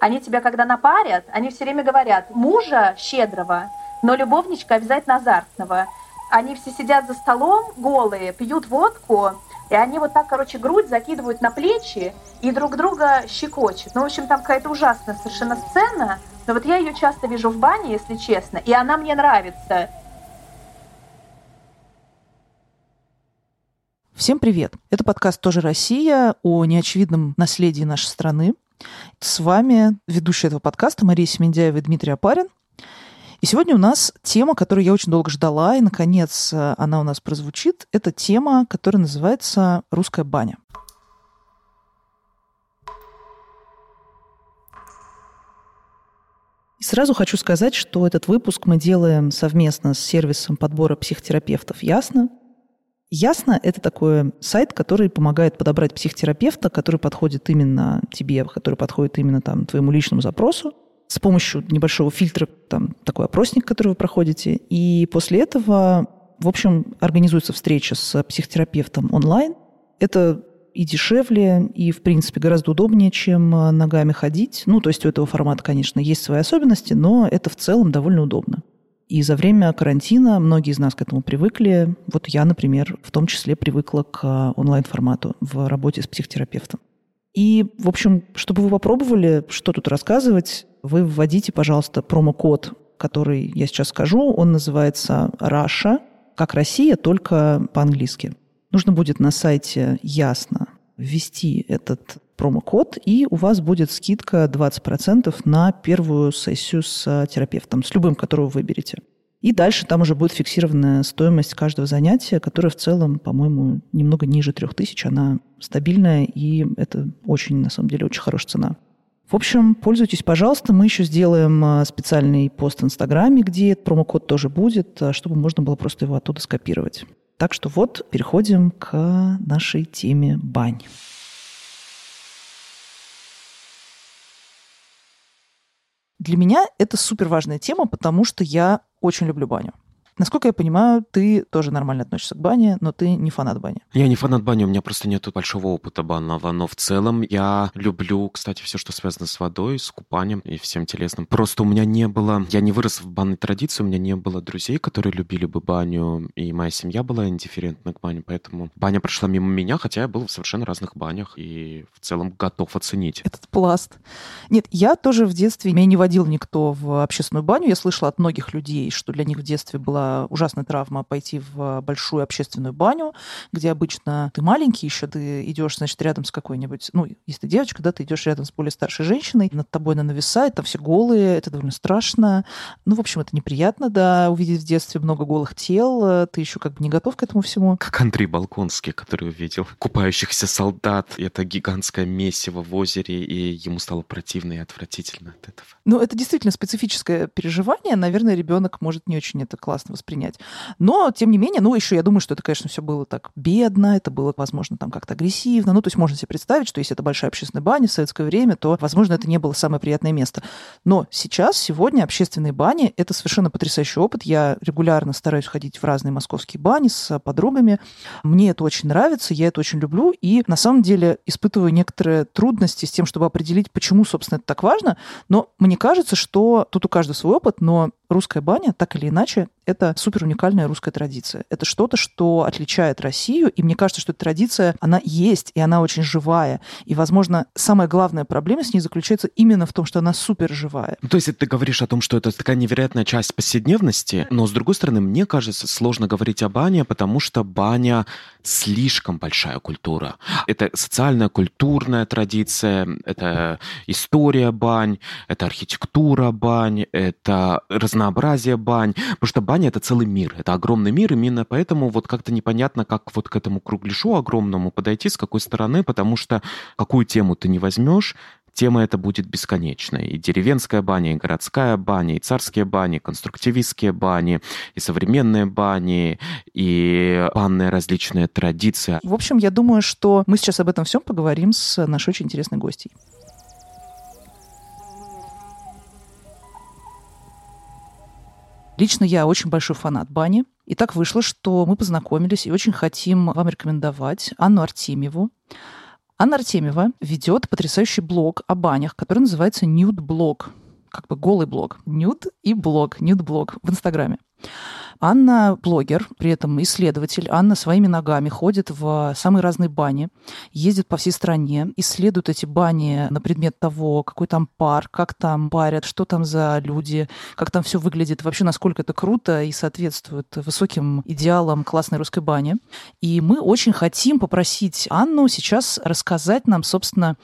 Они тебя, когда напарят, они все время говорят, мужа щедрого, но любовничка обязательно азартного. Они все сидят за столом голые, пьют водку, и они вот так, короче, грудь закидывают на плечи и друг друга щекочут. Ну, в общем, там какая-то ужасная совершенно сцена. Но вот я ее часто вижу в бане, если честно, и она мне нравится. Всем привет! Это подкаст «Тоже Россия» о неочевидном наследии нашей страны. С вами ведущая этого подкаста Мария Семендяева и Дмитрий Апарин. И сегодня у нас тема, которую я очень долго ждала, и, наконец, она у нас прозвучит. Это тема, которая называется «Русская баня». И сразу хочу сказать, что этот выпуск мы делаем совместно с сервисом подбора психотерапевтов «Ясно». «Ясно» — это такой сайт, который помогает подобрать психотерапевта, который подходит именно тебе, который подходит именно там, твоему личному запросу с помощью небольшого фильтра, там такой опросник, который вы проходите. И после этого, в общем, организуется встреча с психотерапевтом онлайн. Это и дешевле, и, в принципе, гораздо удобнее, чем ногами ходить. Ну, то есть у этого формата, конечно, есть свои особенности, но это в целом довольно удобно. И за время карантина многие из нас к этому привыкли. Вот я, например, в том числе привыкла к онлайн-формату в работе с психотерапевтом. И, в общем, чтобы вы попробовали, что тут рассказывать, вы вводите, пожалуйста, промокод, который я сейчас скажу. Он называется Раша, как Россия, только по-английски. Нужно будет на сайте ясно ввести этот промокод, и у вас будет скидка 20% на первую сессию с терапевтом, с любым, которого вы выберете. И дальше там уже будет фиксированная стоимость каждого занятия, которая в целом, по-моему, немного ниже 3000. Она стабильная, и это очень, на самом деле, очень хорошая цена. В общем, пользуйтесь, пожалуйста. Мы еще сделаем а, специальный пост в Инстаграме, где промокод тоже будет, а, чтобы можно было просто его оттуда скопировать. Так что вот, переходим к нашей теме бань. Для меня это супер важная тема, потому что я очень люблю баню. Насколько я понимаю, ты тоже нормально относишься к бане, но ты не фанат бани. Я не фанат бани, у меня просто нет большого опыта банного, но в целом я люблю, кстати, все, что связано с водой, с купанием и всем телесным. Просто у меня не было, я не вырос в банной традиции, у меня не было друзей, которые любили бы баню, и моя семья была индифферентна к бане, поэтому баня прошла мимо меня, хотя я был в совершенно разных банях и в целом готов оценить. Этот пласт. Нет, я тоже в детстве, меня не водил никто в общественную баню, я слышала от многих людей, что для них в детстве была ужасная травма пойти в большую общественную баню, где обычно ты маленький еще, ты идешь, значит, рядом с какой-нибудь, ну, если ты девочка, да, ты идешь рядом с более старшей женщиной, над тобой она нависает, там все голые, это довольно страшно. Ну, в общем, это неприятно, да, увидеть в детстве много голых тел, ты еще как бы не готов к этому всему. Как Андрей Балконский, который увидел купающихся солдат, это гигантское месиво в озере, и ему стало противно и отвратительно от этого. Ну, это действительно специфическое переживание. Наверное, ребенок может не очень это классно воспринять. Но, тем не менее, ну, еще я думаю, что это, конечно, все было так бедно, это было, возможно, там как-то агрессивно. Ну, то есть можно себе представить, что если это большая общественная баня в советское время, то, возможно, это не было самое приятное место. Но сейчас, сегодня общественные бани — это совершенно потрясающий опыт. Я регулярно стараюсь ходить в разные московские бани с подругами. Мне это очень нравится, я это очень люблю. И, на самом деле, испытываю некоторые трудности с тем, чтобы определить, почему, собственно, это так важно. Но мне кажется, что тут у каждого свой опыт, но русская баня, так или иначе, это супер уникальная русская традиция. Это что-то, что отличает Россию, и мне кажется, что эта традиция, она есть, и она очень живая. И, возможно, самая главная проблема с ней заключается именно в том, что она супер живая. Ну, то есть ты говоришь о том, что это такая невероятная часть повседневности, но, с другой стороны, мне кажется, сложно говорить о бане, потому что баня слишком большая культура. Это социальная, культурная традиция, это история бань, это архитектура бань, это разнообразие бань, потому что баня — это целый мир, это огромный мир, именно поэтому вот как-то непонятно, как вот к этому кругляшу огромному подойти, с какой стороны, потому что какую тему ты не возьмешь, тема эта будет бесконечной. И деревенская баня, и городская баня, и царские бани, и конструктивистские бани, и современные бани, и банные различные традиции. В общем, я думаю, что мы сейчас об этом всем поговорим с нашей очень интересной гостьей. Лично я очень большой фанат бани. И так вышло, что мы познакомились и очень хотим вам рекомендовать Анну Артемьеву. Анна Артемьева ведет потрясающий блог о банях, который называется Blog, как бы голый блог. Нюд и блог, нюд блог в Инстаграме. Анна блогер, при этом исследователь. Анна своими ногами ходит в самые разные бани, ездит по всей стране, исследует эти бани на предмет того, какой там пар, как там парят, что там за люди, как там все выглядит, вообще насколько это круто и соответствует высоким идеалам классной русской бани. И мы очень хотим попросить Анну сейчас рассказать нам, собственно,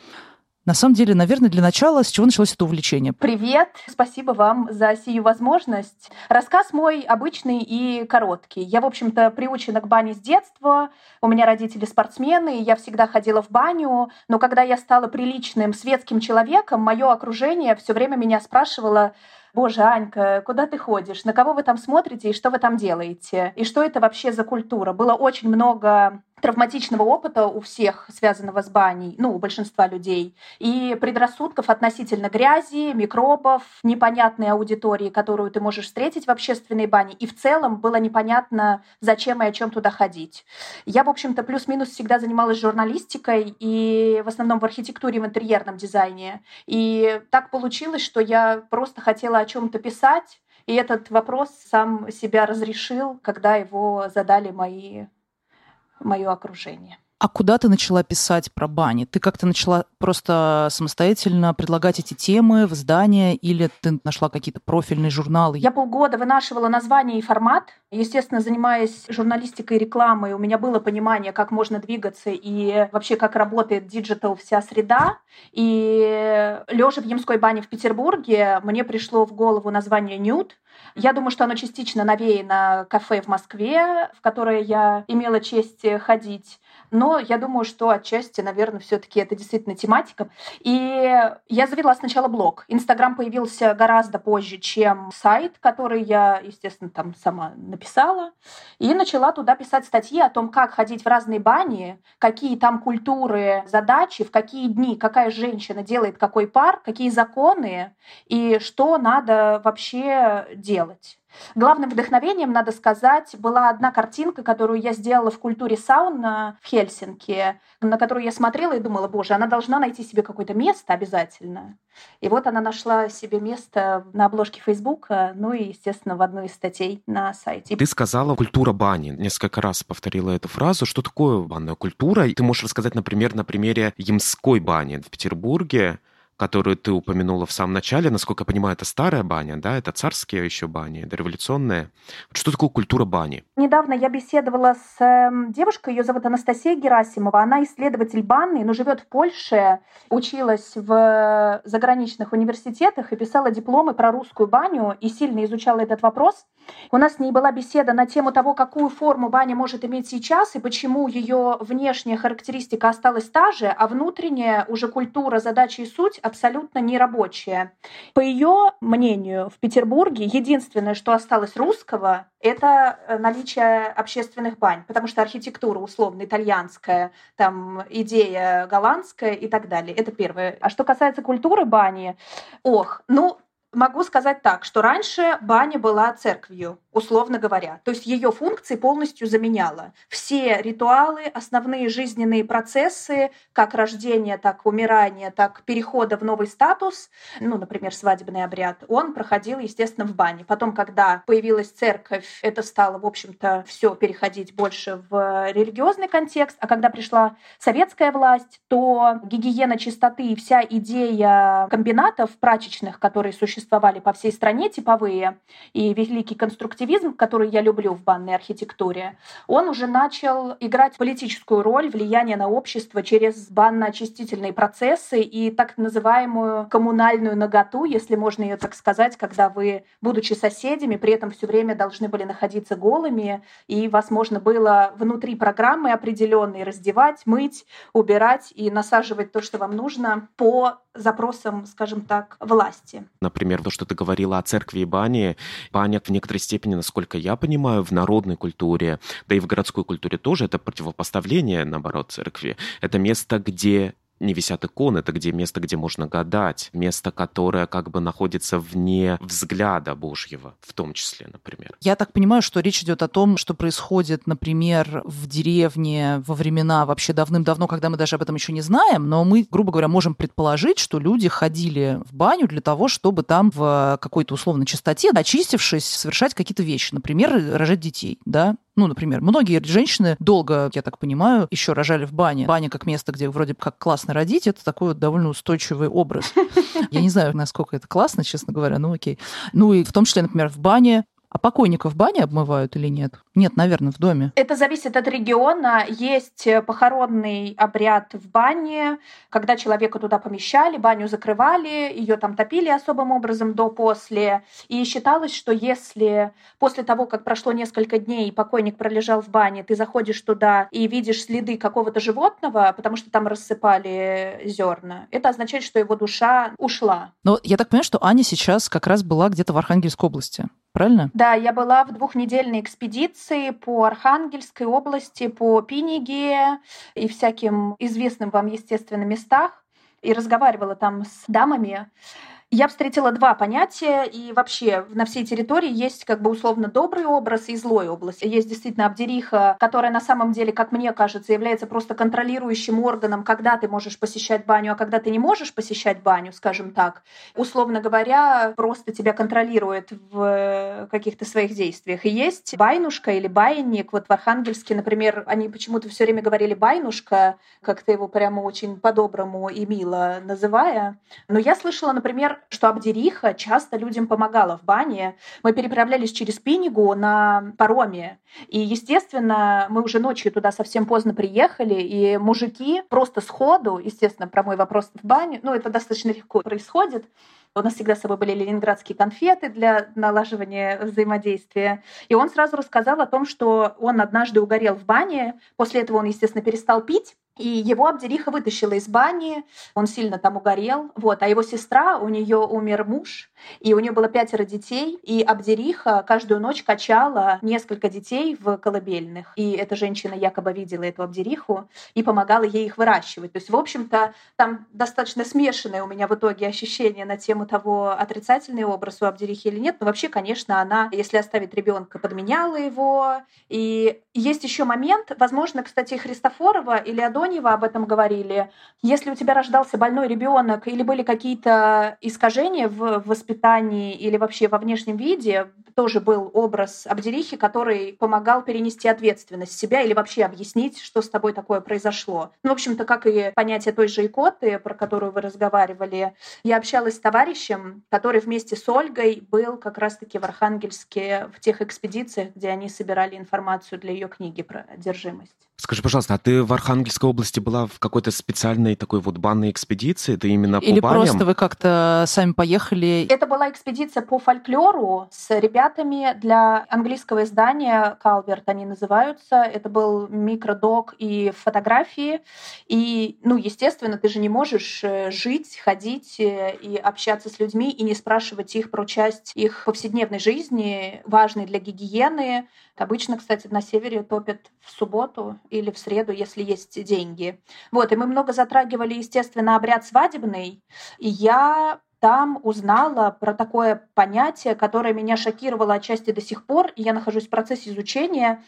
на самом деле, наверное, для начала, с чего началось это увлечение? Привет! Спасибо вам за сию возможность. Рассказ мой обычный и короткий. Я, в общем-то, приучена к бане с детства. У меня родители спортсмены, и я всегда ходила в баню. Но когда я стала приличным светским человеком, мое окружение все время меня спрашивало, боже, Анька, куда ты ходишь, на кого вы там смотрите и что вы там делаете, и что это вообще за культура. Было очень много травматичного опыта у всех, связанного с баней, ну, у большинства людей, и предрассудков относительно грязи, микробов, непонятной аудитории, которую ты можешь встретить в общественной бане, и в целом было непонятно, зачем и о чем туда ходить. Я, в общем-то, плюс-минус всегда занималась журналистикой и в основном в архитектуре, в интерьерном дизайне. И так получилось, что я просто хотела о чем-то писать, и этот вопрос сам себя разрешил, когда его задали мои мое окружение. А куда ты начала писать про бани? Ты как-то начала просто самостоятельно предлагать эти темы в издания или ты нашла какие-то профильные журналы? Я полгода вынашивала название и формат. Естественно, занимаясь журналистикой и рекламой, у меня было понимание, как можно двигаться и вообще как работает digital вся среда. И лежа в Ямской бане в Петербурге, мне пришло в голову название «Нюд», я думаю, что оно частично навеяно кафе в Москве, в которое я имела честь ходить. Но я думаю, что отчасти, наверное, все-таки это действительно тематика. И я завела сначала блог. Инстаграм появился гораздо позже, чем сайт, который я, естественно, там сама написала. И начала туда писать статьи о том, как ходить в разные бани, какие там культуры, задачи, в какие дни, какая женщина делает какой пар, какие законы и что надо вообще делать. Главным вдохновением, надо сказать, была одна картинка, которую я сделала в культуре сауна в Хельсинки, на которую я смотрела и думала, боже, она должна найти себе какое-то место обязательно. И вот она нашла себе место на обложке Фейсбука, ну и, естественно, в одной из статей на сайте. Ты сказала «культура бани». Несколько раз повторила эту фразу. Что такое банная культура? Ты можешь рассказать, например, на примере Ямской бани в Петербурге, которую ты упомянула в самом начале, насколько я понимаю, это старая баня, да, это царские еще бани, это революционная. Что такое культура бани? Недавно я беседовала с эм, девушкой, ее зовут Анастасия Герасимова, она исследователь банны, но живет в Польше, училась в заграничных университетах и писала дипломы про русскую баню и сильно изучала этот вопрос. У нас с ней была беседа на тему того, какую форму баня может иметь сейчас и почему ее внешняя характеристика осталась та же, а внутренняя уже культура, задачи и суть абсолютно нерабочая. По ее мнению, в Петербурге единственное, что осталось русского, это э, наличие общественных бань, потому что архитектура условно итальянская, там идея голландская и так далее. Это первое. А что касается культуры бани, ох, ну, могу сказать так, что раньше баня была церковью условно говоря. То есть ее функции полностью заменяла. Все ритуалы, основные жизненные процессы, как рождение, так умирание, так перехода в новый статус, ну, например, свадебный обряд, он проходил, естественно, в бане. Потом, когда появилась церковь, это стало, в общем-то, все переходить больше в религиозный контекст. А когда пришла советская власть, то гигиена чистоты и вся идея комбинатов прачечных, которые существовали по всей стране, типовые, и великий конструктивизм, который я люблю в банной архитектуре, он уже начал играть политическую роль, влияние на общество через банно-очистительные процессы и так называемую коммунальную наготу, если можно ее так сказать, когда вы, будучи соседями, при этом все время должны были находиться голыми, и вас можно было внутри программы определенной раздевать, мыть, убирать и насаживать то, что вам нужно по запросам, скажем так, власти. Например, то, что ты говорила о церкви и бане. Баня в некоторой степени, насколько я понимаю, в народной культуре, да и в городской культуре тоже, это противопоставление, наоборот, церкви. Это место, где не висят иконы, это где место, где можно гадать, место, которое как бы находится вне взгляда Божьего, в том числе, например. Я так понимаю, что речь идет о том, что происходит, например, в деревне во времена вообще давным-давно, когда мы даже об этом еще не знаем, но мы, грубо говоря, можем предположить, что люди ходили в баню для того, чтобы там в какой-то условной чистоте, очистившись, совершать какие-то вещи, например, рожать детей, да, ну, например, многие женщины долго, я так понимаю, еще рожали в бане. Баня как место, где вроде как классно родить, это такой вот довольно устойчивый образ. Я не знаю, насколько это классно, честно говоря, ну окей. Ну и в том числе, например, в бане а покойников в бане обмывают или нет? Нет, наверное, в доме. Это зависит от региона. Есть э, похоронный обряд в бане, когда человека туда помещали, баню закрывали, ее там топили особым образом до-после. И считалось, что если после того, как прошло несколько дней, и покойник пролежал в бане, ты заходишь туда и видишь следы какого-то животного, потому что там рассыпали зерна, это означает, что его душа ушла. Но я так понимаю, что Аня сейчас как раз была где-то в Архангельской области правильно? Да, я была в двухнедельной экспедиции по Архангельской области, по Пиниге и всяким известным вам, естественно, местах и разговаривала там с дамами. Я встретила два понятия, и вообще на всей территории есть как бы условно добрый образ и злой образ. Есть действительно Абдериха, которая на самом деле, как мне кажется, является просто контролирующим органом, когда ты можешь посещать баню, а когда ты не можешь посещать баню, скажем так. Условно говоря, просто тебя контролирует в каких-то своих действиях. И есть байнушка или байник. Вот в Архангельске, например, они почему-то все время говорили байнушка, как-то его прямо очень по-доброму и мило называя. Но я слышала, например, что Абдериха часто людям помогала в бане. Мы переправлялись через Пинигу на пароме. И, естественно, мы уже ночью туда совсем поздно приехали, и мужики просто сходу, естественно, про мой вопрос в бане, ну, это достаточно легко происходит, у нас всегда с собой были ленинградские конфеты для налаживания взаимодействия. И он сразу рассказал о том, что он однажды угорел в бане. После этого он, естественно, перестал пить. И его Абдериха вытащила из бани, он сильно там угорел, вот, а его сестра, у нее умер муж, и у нее было пятеро детей, и Абдериха каждую ночь качала несколько детей в колыбельных. И эта женщина якобы видела эту Абдериху и помогала ей их выращивать. То есть, в общем-то, там достаточно смешанное у меня в итоге ощущение на тему того, отрицательный образ у Абдерихи или нет. Но вообще, конечно, она, если оставить ребенка, подменяла его. И есть еще момент, возможно, кстати, Христофорова или Адон Антоньева об этом говорили. Если у тебя рождался больной ребенок или были какие-то искажения в воспитании или вообще во внешнем виде, тоже был образ Абдерихи, который помогал перенести ответственность себя или вообще объяснить, что с тобой такое произошло. Ну, в общем-то, как и понятие той же икоты, про которую вы разговаривали. Я общалась с товарищем, который вместе с Ольгой был как раз-таки в Архангельске в тех экспедициях, где они собирали информацию для ее книги про одержимость. Скажи, пожалуйста, а ты в Архангельской области была в какой-то специальной такой вот банной экспедиции? Ты именно Или по баням? просто вы как-то сами поехали? Это была экспедиция по фольклору с ребятами для английского издания «Калверт» они называются. Это был микродок и фотографии. И, ну, естественно, ты же не можешь э, жить, ходить э, и общаться с людьми и не спрашивать их про часть их повседневной жизни, важной для гигиены, Обычно, кстати, на севере топят в субботу или в среду, если есть деньги. Вот, и мы много затрагивали, естественно, обряд свадебный. И я там узнала про такое понятие, которое меня шокировало отчасти до сих пор, и я нахожусь в процессе изучения.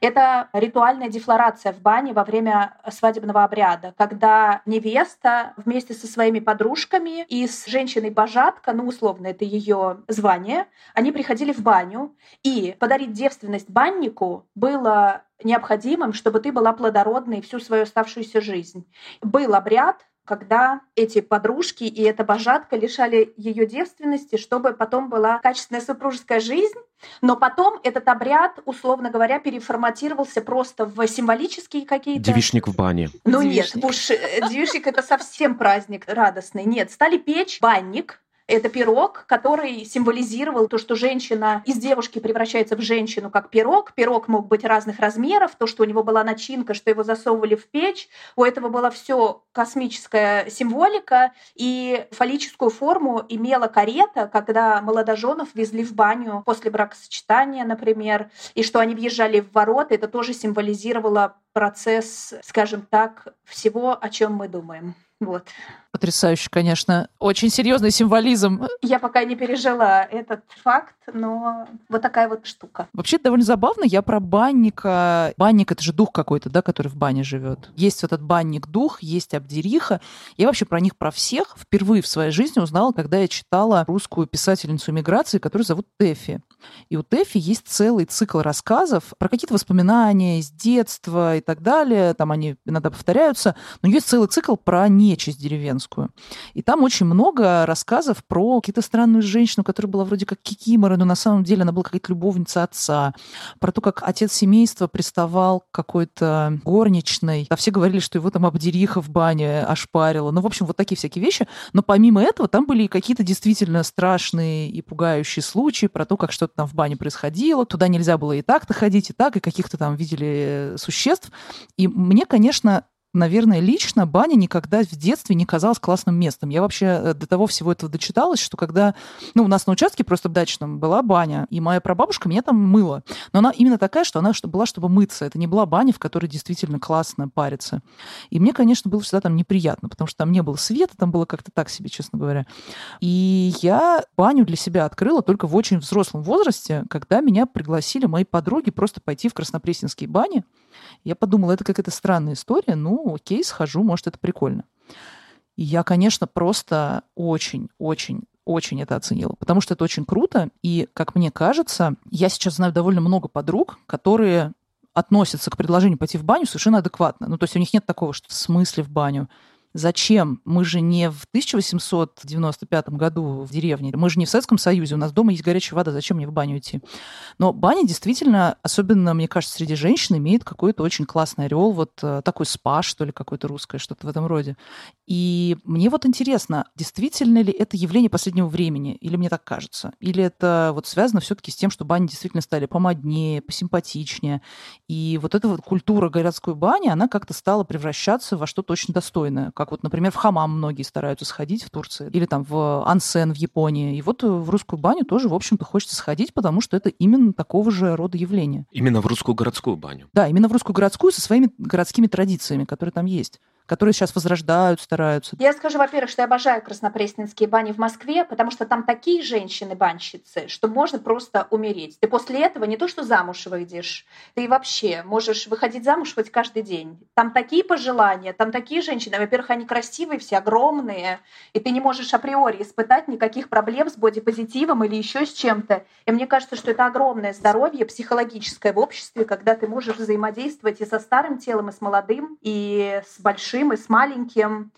Это ритуальная дефлорация в бане во время свадебного обряда, когда невеста вместе со своими подружками и с женщиной-божатка, ну, условно, это ее звание, они приходили в баню, и подарить девственность баннику было необходимым, чтобы ты была плодородной всю свою оставшуюся жизнь. Был обряд, когда эти подружки и эта божатка лишали ее девственности, чтобы потом была качественная супружеская жизнь. Но потом этот обряд, условно говоря, переформатировался просто в символические какие-то... Девишник в бане. Ну нет, уж э, девишник это совсем праздник радостный. Нет, стали печь банник, это пирог, который символизировал то, что женщина из девушки превращается в женщину как пирог. Пирог мог быть разных размеров, то, что у него была начинка, что его засовывали в печь. У этого была все космическая символика, и фаллическую форму имела карета, когда молодоженов везли в баню после бракосочетания, например, и что они въезжали в ворота, это тоже символизировало процесс, скажем так, всего, о чем мы думаем. Вот. Потрясающе, конечно. Очень серьезный символизм. Я пока не пережила этот факт, но вот такая вот штука. Вообще довольно забавно. Я про банника. Банник — это же дух какой-то, да, который в бане живет. Есть вот этот банник-дух, есть Абдериха. Я вообще про них, про всех впервые в своей жизни узнала, когда я читала русскую писательницу миграции, которую зовут Тэфи. И у Тэфи есть целый цикл рассказов про какие-то воспоминания из детства и так далее. Там они иногда повторяются. Но есть целый цикл про нечисть деревенскую. И там очень много рассказов про какие-то странную женщину, которая была вроде как Кикимора, но на самом деле она была какая-то любовница отца. Про то, как отец семейства приставал к какой-то горничной. А все говорили, что его там обдериха в бане ошпарила. Ну, в общем, вот такие всякие вещи. Но помимо этого там были какие-то действительно страшные и пугающие случаи про то, как что-то там в бане происходило. Туда нельзя было и так-то ходить, и так, и каких-то там видели существ. И мне, конечно, наверное, лично баня никогда в детстве не казалась классным местом. Я вообще э, до того всего этого дочиталась, что когда... Ну, у нас на участке просто дачном была баня, и моя прабабушка меня там мыла. Но она именно такая, что она была, чтобы мыться. Это не была баня, в которой действительно классно париться. И мне, конечно, было всегда там неприятно, потому что там не было света, там было как-то так себе, честно говоря. И я баню для себя открыла только в очень взрослом возрасте, когда меня пригласили мои подруги просто пойти в краснопресненские бани. Я подумала, это какая-то странная история, ну окей, схожу, может, это прикольно. И я, конечно, просто очень-очень очень это оценила, потому что это очень круто. И, как мне кажется, я сейчас знаю довольно много подруг, которые относятся к предложению пойти в баню совершенно адекватно. Ну, то есть у них нет такого, что в смысле в баню. Зачем? Мы же не в 1895 году в деревне, мы же не в Советском Союзе, у нас дома есть горячая вода, зачем мне в баню идти? Но баня действительно, особенно, мне кажется, среди женщин имеет какой-то очень классный орел, вот э, такой спа, что ли, какое-то русское, что-то в этом роде. И мне вот интересно, действительно ли это явление последнего времени, или мне так кажется? Или это вот связано все-таки с тем, что бани действительно стали помоднее, посимпатичнее, и вот эта вот культура городской бани, она как-то стала превращаться во что-то очень достойное, как вот, например, в хамам многие стараются сходить в Турции, или там в ансен в Японии. И вот в русскую баню тоже, в общем-то, хочется сходить, потому что это именно такого же рода явление. Именно в русскую городскую баню. Да, именно в русскую городскую со своими городскими традициями, которые там есть которые сейчас возрождают, стараются? Я скажу, во-первых, что я обожаю краснопресненские бани в Москве, потому что там такие женщины-банщицы, что можно просто умереть. Ты после этого не то что замуж выйдешь, ты вообще можешь выходить замуж хоть каждый день. Там такие пожелания, там такие женщины. Во-первых, они красивые, все огромные, и ты не можешь априори испытать никаких проблем с бодипозитивом или еще с чем-то. И мне кажется, что это огромное здоровье психологическое в обществе, когда ты можешь взаимодействовать и со старым телом, и с молодым, и с большим большим и с маленьким.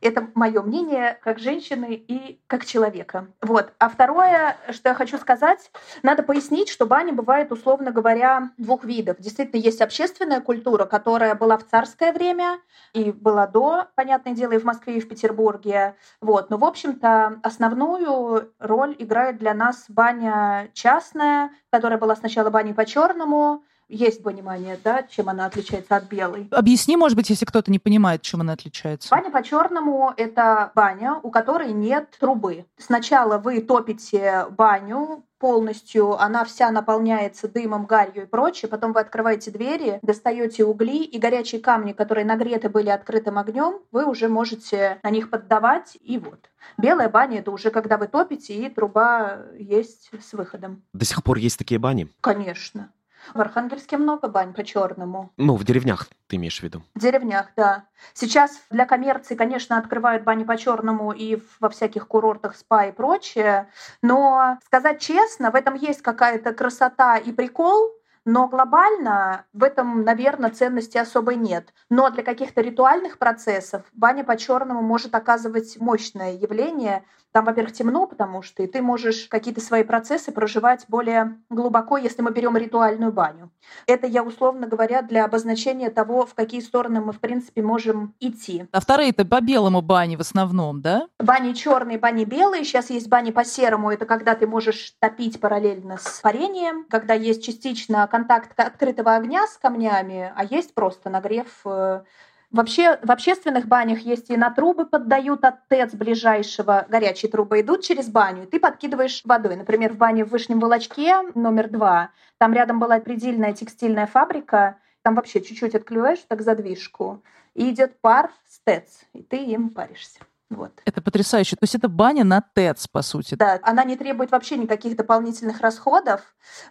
Это мое мнение как женщины и как человека. Вот. А второе, что я хочу сказать, надо пояснить, что баня бывает, условно говоря, двух видов. Действительно, есть общественная культура, которая была в царское время и была до, понятное дело, и в Москве, и в Петербурге. Вот. Но, в общем-то, основную роль играет для нас баня частная, которая была сначала баней по-черному, есть понимание, да, чем она отличается от белой. Объясни, может быть, если кто-то не понимает, чем она отличается. Баня по-черному – это баня, у которой нет трубы. Сначала вы топите баню, полностью, она вся наполняется дымом, гарью и прочее. Потом вы открываете двери, достаете угли и горячие камни, которые нагреты были открытым огнем, вы уже можете на них поддавать. И вот. Белая баня это уже когда вы топите, и труба есть с выходом. До сих пор есть такие бани? Конечно. В Архангельске много бань по-черному. Ну, в деревнях ты имеешь в виду? В деревнях, да. Сейчас для коммерции, конечно, открывают бани по-черному и во всяких курортах спа и прочее. Но сказать честно, в этом есть какая-то красота и прикол, но глобально в этом, наверное, ценности особой нет. Но для каких-то ритуальных процессов баня по-черному может оказывать мощное явление, там, во-первых, темно, потому что и ты можешь какие-то свои процессы проживать более глубоко, если мы берем ритуальную баню. Это я, условно говоря, для обозначения того, в какие стороны мы, в принципе, можем идти. А вторые это по белому бани в основном, да? Бани черные, бани белые. Сейчас есть бани по серому. Это когда ты можешь топить параллельно с парением, когда есть частично контакт открытого огня с камнями, а есть просто нагрев э, Вообще в общественных банях есть и на трубы поддают от ТЭЦ ближайшего, горячие трубы идут через баню, и ты подкидываешь водой. Например, в бане в Вышнем Волочке номер два, там рядом была предельная текстильная фабрика, там вообще чуть-чуть открываешь так задвижку, и идет пар с ТЭЦ, и ты им паришься. Вот. Это потрясающе. То есть это баня на ТЭЦ, по сути. Да, она не требует вообще никаких дополнительных расходов.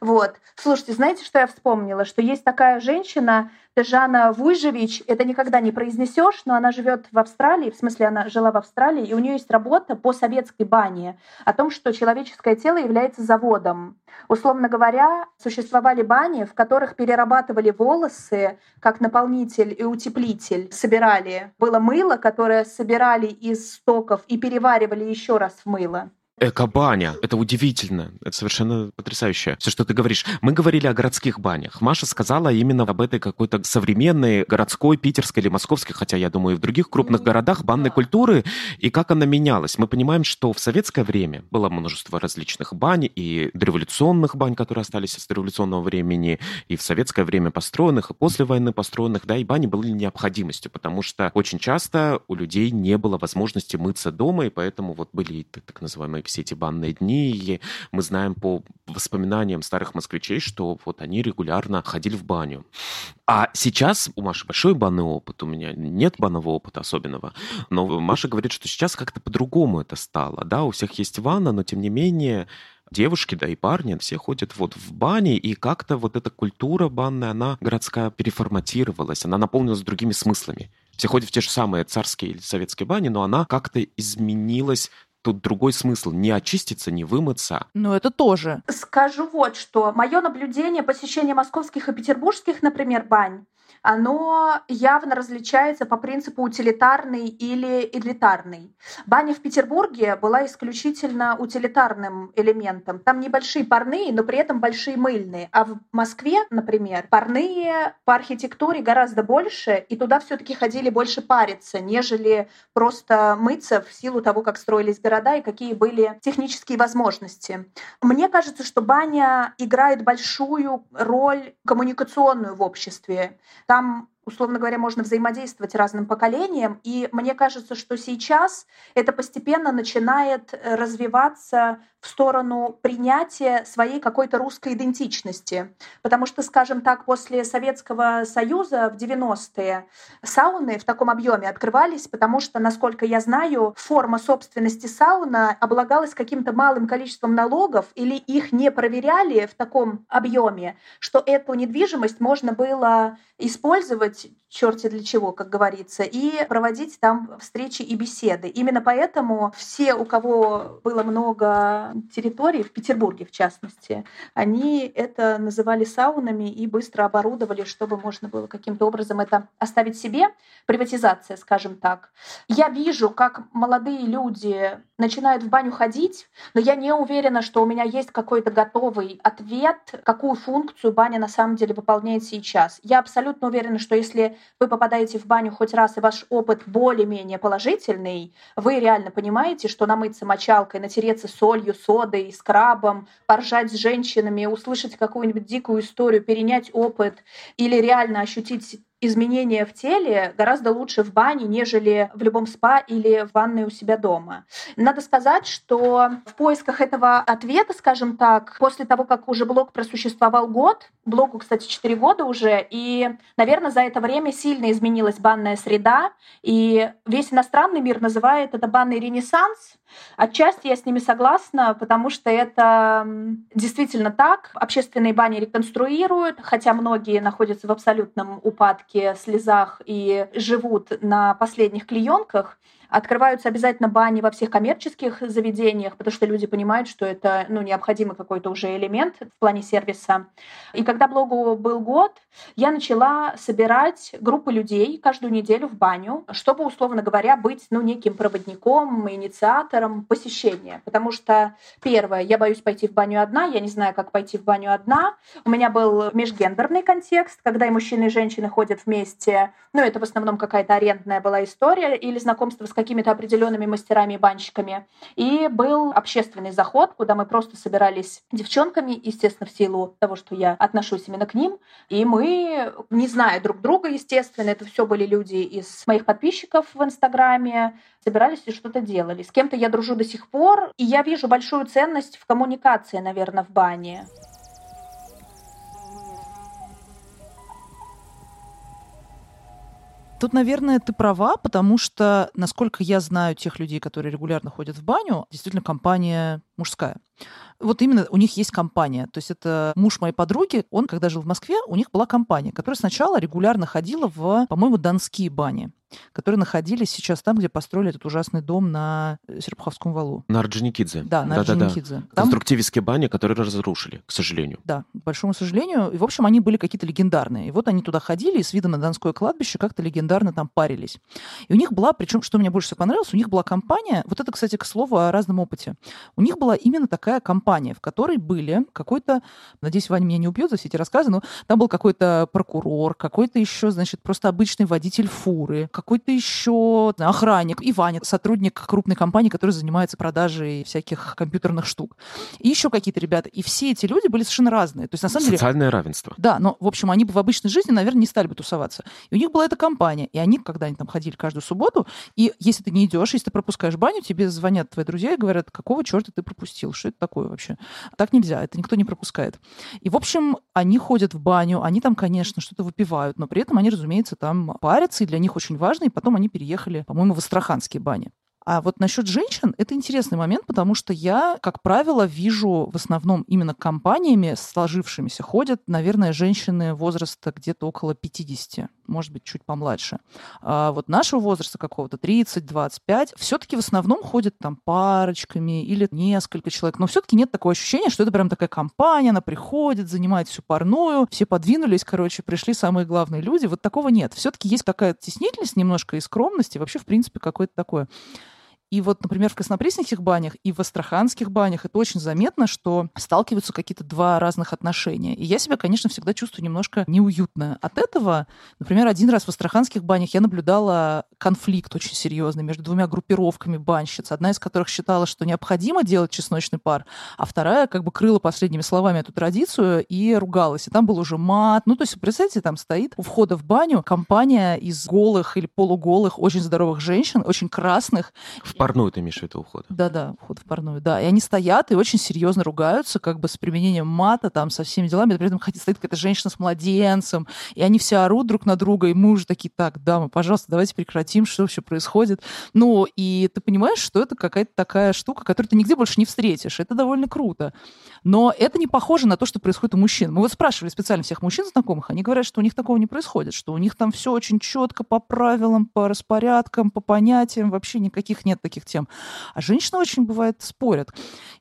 Вот. Слушайте, знаете, что я вспомнила? Что есть такая женщина, Жанна Вуйжевич, это никогда не произнесешь, но она живет в Австралии, в смысле она жила в Австралии, и у нее есть работа по советской бане о том, что человеческое тело является заводом. Условно говоря, существовали бани, в которых перерабатывали волосы как наполнитель и утеплитель, собирали. Было мыло, которое собирали из стоков и переваривали еще раз в мыло. Эко-баня. Это удивительно. Это совершенно потрясающе. Все, что ты говоришь. Мы говорили о городских банях. Маша сказала именно об этой какой-то современной городской, питерской или московской, хотя, я думаю, и в других крупных городах банной культуры, и как она менялась. Мы понимаем, что в советское время было множество различных бань, и дореволюционных бань, которые остались с дореволюционного времени, и в советское время построенных, и после войны построенных, да, и бани были необходимостью, потому что очень часто у людей не было возможности мыться дома, и поэтому вот были так называемые все эти банные дни. И мы знаем по воспоминаниям старых москвичей, что вот они регулярно ходили в баню. А сейчас у Маши большой банный опыт, у меня нет банного опыта особенного, но Маша говорит, что сейчас как-то по-другому это стало. Да, у всех есть ванна, но тем не менее девушки, да и парни, все ходят вот в бане, и как-то вот эта культура банная, она городская переформатировалась, она наполнилась другими смыслами. Все ходят в те же самые царские или советские бани, но она как-то изменилась тут другой смысл. Не очиститься, не вымыться. Ну, это тоже. Скажу вот что. Мое наблюдение посещения московских и петербургских, например, бань, оно явно различается по принципу утилитарный или элитарный. Баня в Петербурге была исключительно утилитарным элементом. Там небольшие парные, но при этом большие мыльные. А в Москве, например, парные по архитектуре гораздо больше, и туда все таки ходили больше париться, нежели просто мыться в силу того, как строились города и какие были технические возможности. Мне кажется, что баня играет большую роль коммуникационную в обществе. Там условно говоря, можно взаимодействовать разным поколениям. И мне кажется, что сейчас это постепенно начинает э, развиваться в сторону принятия своей какой-то русской идентичности. Потому что, скажем так, после Советского Союза в 90-е сауны в таком объеме открывались, потому что, насколько я знаю, форма собственности сауна облагалась каким-то малым количеством налогов или их не проверяли в таком объеме, что эту недвижимость можно было использовать делать черти для чего, как говорится, и проводить там встречи и беседы. Именно поэтому все, у кого было много территорий, в Петербурге в частности, они это называли саунами и быстро оборудовали, чтобы можно было каким-то образом это оставить себе. Приватизация, скажем так. Я вижу, как молодые люди начинают в баню ходить, но я не уверена, что у меня есть какой-то готовый ответ, какую функцию баня на самом деле выполняет сейчас. Я абсолютно уверена, что если вы попадаете в баню хоть раз, и ваш опыт более-менее положительный, вы реально понимаете, что намыться мочалкой, натереться солью, содой, скрабом, поржать с женщинами, услышать какую-нибудь дикую историю, перенять опыт или реально ощутить изменения в теле гораздо лучше в бане, нежели в любом спа или в ванной у себя дома. Надо сказать, что в поисках этого ответа, скажем так, после того, как уже блог просуществовал год, блогу, кстати, 4 года уже, и, наверное, за это время сильно изменилась банная среда, и весь иностранный мир называет это банный ренессанс, Отчасти я с ними согласна, потому что это действительно так. Общественные бани реконструируют, хотя многие находятся в абсолютном упадке, слезах и живут на последних клеенках. Открываются обязательно бани во всех коммерческих заведениях, потому что люди понимают, что это ну, необходимый какой-то уже элемент в плане сервиса. И когда блогу был год, я начала собирать группы людей каждую неделю в баню, чтобы, условно говоря, быть ну, неким проводником, инициатором посещения. Потому что, первое, я боюсь пойти в баню одна, я не знаю, как пойти в баню одна. У меня был межгендерный контекст, когда и мужчины, и женщины ходят вместе. Ну, это в основном какая-то арендная была история или знакомство с какими-то определенными мастерами и банщиками. И был общественный заход, куда мы просто собирались девчонками, естественно, в силу того, что я отношусь именно к ним. И мы, не зная друг друга, естественно, это все были люди из моих подписчиков в Инстаграме, собирались и что-то делали. С кем-то я дружу до сих пор, и я вижу большую ценность в коммуникации, наверное, в бане. Тут, наверное, ты права, потому что, насколько я знаю тех людей, которые регулярно ходят в баню, действительно компания мужская. Вот именно у них есть компания. То есть это муж моей подруги, он, когда жил в Москве, у них была компания, которая сначала регулярно ходила в, по-моему, донские бани которые находились сейчас там, где построили этот ужасный дом на э, Серпуховском валу. На Орджоникидзе. Да, на да, Орджоникидзе. Да, да. Там... Конструктивистские бани, которые разрушили, к сожалению. Да, к большому сожалению. И, в общем, они были какие-то легендарные. И вот они туда ходили и с видом на Донское кладбище как-то легендарно там парились. И у них была, причем, что мне больше всего понравилось, у них была компания, вот это, кстати, к слову о разном опыте. У них была именно такая компания, в которой были какой-то, надеюсь, Ваня меня не убьет за все эти рассказы, но там был какой-то прокурор, какой-то еще, значит, просто обычный водитель фуры, какой-то еще охранник, и Ваня, сотрудник крупной компании, который занимается продажей всяких компьютерных штук. И еще какие-то ребята. И все эти люди были совершенно разные. То есть, на самом Социальное деле... равенство. Да, но, в общем, они бы в обычной жизни, наверное, не стали бы тусоваться. И у них была эта компания. И они, когда они там ходили каждую субботу, и если ты не идешь, если ты пропускаешь баню, тебе звонят твои друзья и говорят, какого черта ты пропустил? Что это такое вообще? Так нельзя, это никто не пропускает. И, в общем, они ходят в баню, они там, конечно, что-то выпивают, но при этом они, разумеется, там парятся, и для них очень важно, и потом они переехали, по-моему, в Астраханские бани. А вот насчет женщин это интересный момент, потому что я, как правило, вижу в основном именно компаниями сложившимися ходят, наверное, женщины возраста где-то около 50, может быть, чуть помладше. А вот нашего возраста какого-то 30-25 все-таки в основном ходят там парочками или несколько человек. Но все-таки нет такого ощущения, что это прям такая компания, она приходит, занимает всю парную, все подвинулись, короче, пришли самые главные люди. Вот такого нет. Все-таки есть какая то стеснительность немножко и скромность, и вообще, в принципе, какое-то такое и вот, например, в краснопресненских банях и в астраханских банях это очень заметно, что сталкиваются какие-то два разных отношения. И я себя, конечно, всегда чувствую немножко неуютно. От этого, например, один раз в астраханских банях я наблюдала конфликт очень серьезный между двумя группировками банщиц, одна из которых считала, что необходимо делать чесночный пар, а вторая как бы крыла последними словами эту традицию и ругалась. И там был уже мат. Ну, то есть, представьте, там стоит у входа в баню компания из голых или полуголых, очень здоровых женщин, очень красных. В парную ты имеешь в виду уход? Да-да, уход в парную, да. И они стоят и очень серьезно ругаются, как бы с применением мата, там, со всеми делами. При этом стоит какая-то женщина с младенцем, и они все орут друг на друга, и мы уже такие, так, дамы, пожалуйста, давайте прекратим, что вообще происходит. Ну, и ты понимаешь, что это какая-то такая штука, которую ты нигде больше не встретишь. Это довольно круто. Но это не похоже на то, что происходит у мужчин. Мы вот спрашивали специально всех мужчин знакомых, они говорят, что у них такого не происходит, что у них там все очень четко по правилам, по распорядкам, по понятиям, вообще никаких нет таких тем. А женщины очень, бывает, спорят.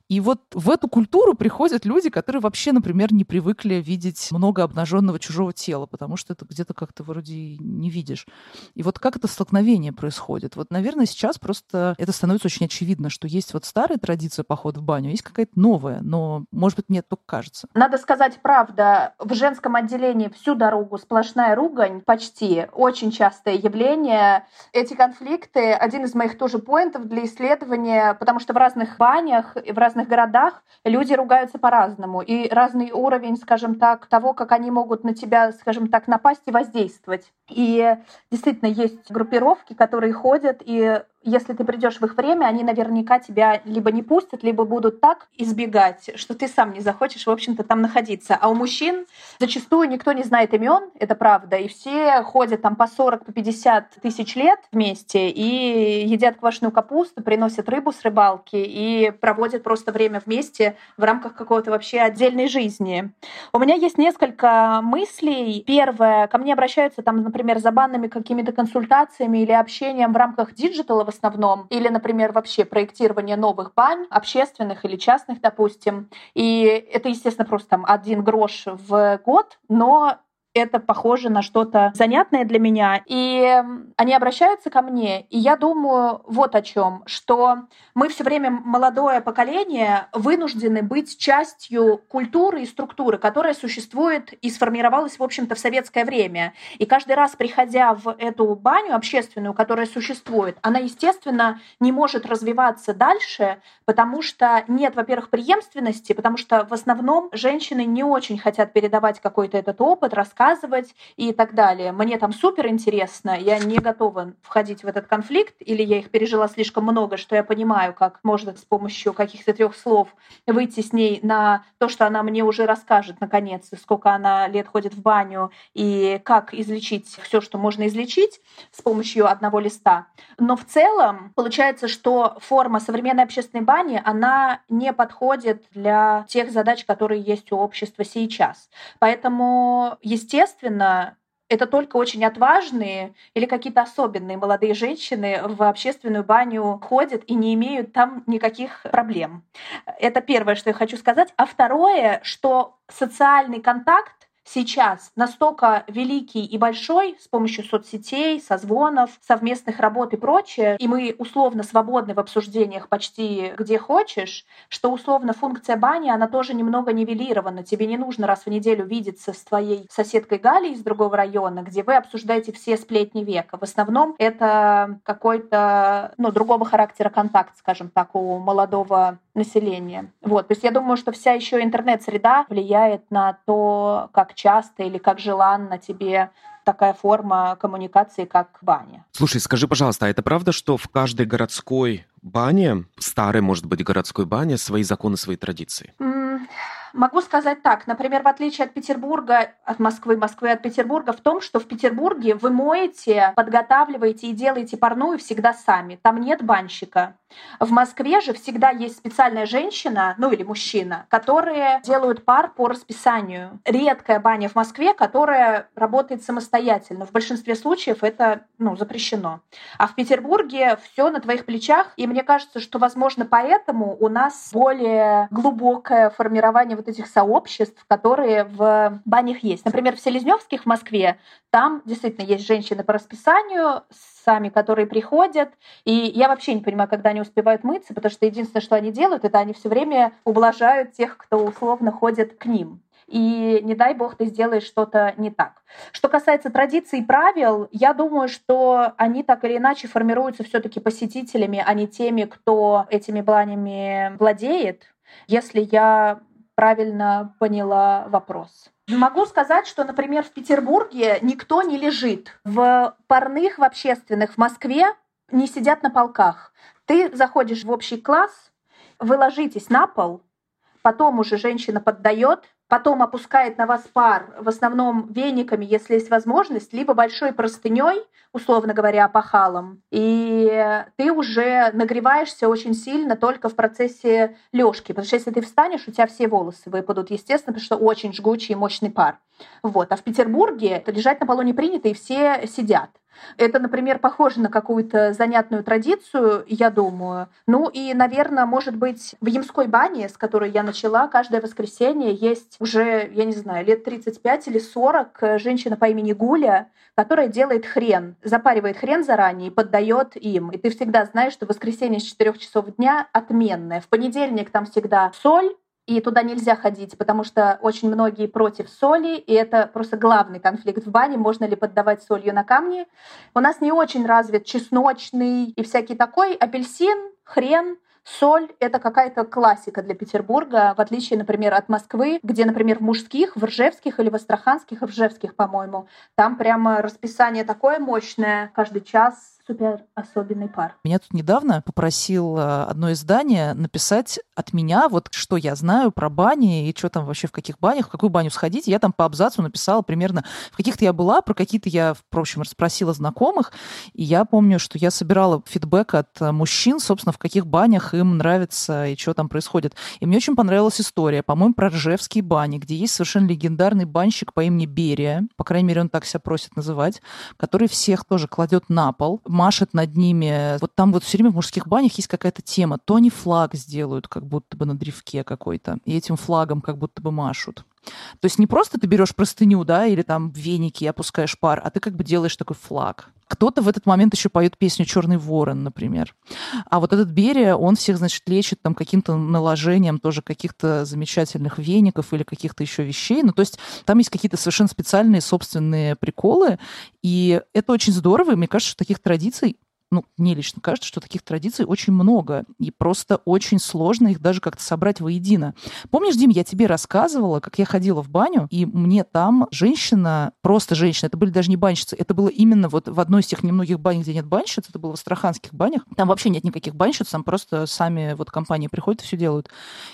И вот в эту культуру приходят люди, которые вообще, например, не привыкли видеть много обнаженного чужого тела, потому что это где-то как-то вроде не видишь. И вот как это столкновение происходит? Вот, наверное, сейчас просто это становится очень очевидно, что есть вот старая традиция похода в баню, есть какая-то новая, но, может быть, мне только кажется. Надо сказать правда, в женском отделении всю дорогу сплошная ругань, почти, очень частое явление. Эти конфликты, один из моих тоже поинтов для исследования, потому что в разных банях, в разных разных городах люди ругаются по-разному. И разный уровень, скажем так, того, как они могут на тебя, скажем так, напасть и воздействовать. И действительно есть группировки, которые ходят и если ты придешь в их время, они наверняка тебя либо не пустят, либо будут так избегать, что ты сам не захочешь, в общем-то, там находиться. А у мужчин зачастую никто не знает имен, это правда, и все ходят там по 40, по 50 тысяч лет вместе и едят квашеную капусту, приносят рыбу с рыбалки и проводят просто время вместе в рамках какого-то вообще отдельной жизни. У меня есть несколько мыслей. Первое, ко мне обращаются там, например, за банными какими-то консультациями или общением в рамках digital а основном, или, например, вообще проектирование новых бань, общественных или частных, допустим. И это, естественно, просто там один грош в год, но это похоже на что-то занятное для меня. И они обращаются ко мне, и я думаю вот о чем, что мы все время молодое поколение вынуждены быть частью культуры и структуры, которая существует и сформировалась, в общем-то, в советское время. И каждый раз, приходя в эту баню общественную, которая существует, она, естественно, не может развиваться дальше, потому что нет, во-первых, преемственности, потому что в основном женщины не очень хотят передавать какой-то этот опыт, рассказывать, рассказывать и так далее. Мне там супер интересно, я не готова входить в этот конфликт, или я их пережила слишком много, что я понимаю, как можно с помощью каких-то трех слов выйти с ней на то, что она мне уже расскажет наконец, сколько она лет ходит в баню и как излечить все, что можно излечить с помощью одного листа. Но в целом получается, что форма современной общественной бани, она не подходит для тех задач, которые есть у общества сейчас. Поэтому, естественно, это только очень отважные или какие-то особенные молодые женщины в общественную баню ходят и не имеют там никаких проблем. Это первое, что я хочу сказать. А второе, что социальный контакт сейчас настолько великий и большой с помощью соцсетей, созвонов, совместных работ и прочее, и мы условно свободны в обсуждениях почти где хочешь, что условно функция бани, она тоже немного нивелирована. Тебе не нужно раз в неделю видеться с твоей соседкой Галей из другого района, где вы обсуждаете все сплетни века. В основном это какой-то ну, другого характера контакт, скажем так, у молодого населения. Вот. То есть я думаю, что вся еще интернет-среда влияет на то, как часто или как желанно тебе такая форма коммуникации, как баня. Слушай, скажи, пожалуйста, а это правда, что в каждой городской бане, старой, может быть, городской бане, свои законы, свои традиции? Могу сказать так, например, в отличие от Петербурга, от Москвы, Москвы от Петербурга, в том, что в Петербурге вы моете, подготавливаете и делаете парную всегда сами. Там нет банщика. В Москве же всегда есть специальная женщина, ну или мужчина, которые делают пар по расписанию. Редкая баня в Москве, которая работает самостоятельно. В большинстве случаев это ну, запрещено. А в Петербурге все на твоих плечах. И мне кажется, что, возможно, поэтому у нас более глубокое формирование вот этих сообществ, которые в банях есть. Например, в Селезневских в Москве там действительно есть женщины по расписанию, сами, которые приходят. И я вообще не понимаю, когда они успевают мыться, потому что единственное, что они делают, это они все время ублажают тех, кто условно ходит к ним и не дай бог ты сделаешь что-то не так. Что касается традиций и правил, я думаю, что они так или иначе формируются все-таки посетителями, а не теми, кто этими бланями владеет, если я правильно поняла вопрос. Могу сказать, что, например, в Петербурге никто не лежит. В парных, в общественных в Москве не сидят на полках. Ты заходишь в общий класс, вы ложитесь на пол, потом уже женщина поддает, потом опускает на вас пар, в основном вениками, если есть возможность, либо большой простыней, условно говоря, опахалом, и ты уже нагреваешься очень сильно только в процессе лёжки, потому что если ты встанешь, у тебя все волосы выпадут, естественно, потому что очень жгучий и мощный пар. Вот. А в Петербурге лежать на полу не принято, и все сидят. Это, например, похоже на какую-то занятную традицию, я думаю. Ну и, наверное, может быть, в Ямской бане, с которой я начала, каждое воскресенье есть уже, я не знаю, лет 35 или 40 женщина по имени Гуля, которая делает хрен, запаривает хрен заранее и поддает им. И ты всегда знаешь, что воскресенье с 4 часов дня отменное. В понедельник там всегда соль, и туда нельзя ходить, потому что очень многие против соли, и это просто главный конфликт в бане, можно ли поддавать солью на камни. У нас не очень развит чесночный и всякий такой апельсин, хрен, Соль — это какая-то классика для Петербурга, в отличие, например, от Москвы, где, например, в мужских, в ржевских или в астраханских, в ржевских, по-моему, там прямо расписание такое мощное, каждый час супер особенный пар. Меня тут недавно попросил э, одно издание написать от меня, вот что я знаю про бани и что там вообще в каких банях, в какую баню сходить. Я там по абзацу написала примерно, в каких-то я была, про какие-то я, в общем, расспросила знакомых. И я помню, что я собирала фидбэк от мужчин, собственно, в каких банях им нравится и что там происходит. И мне очень понравилась история, по-моему, про Ржевские бани, где есть совершенно легендарный банщик по имени Берия, по крайней мере, он так себя просит называть, который всех тоже кладет на пол, машет над ними. Вот там вот все время в мужских банях есть какая-то тема. То они флаг сделают, как будто бы на древке какой-то, и этим флагом как будто бы машут. То есть не просто ты берешь простыню, да, или там веники и опускаешь пар, а ты как бы делаешь такой флаг. Кто-то в этот момент еще поет песню Черный ворон, например. А вот этот Берия, он всех, значит, лечит там каким-то наложением тоже каких-то замечательных веников или каких-то еще вещей. Ну, то есть там есть какие-то совершенно специальные собственные приколы, и это очень здорово, и мне кажется, что таких традиций ну, мне лично кажется, что таких традиций очень много, и просто очень сложно их даже как-то собрать воедино. Помнишь, Дим, я тебе рассказывала, как я ходила в баню, и мне там женщина, просто женщина, это были даже не банщицы, это было именно вот в одной из тех немногих бань, где нет банщиц, это было в астраханских банях, там вообще нет никаких банщиц, там просто сами вот компании приходят и все делают.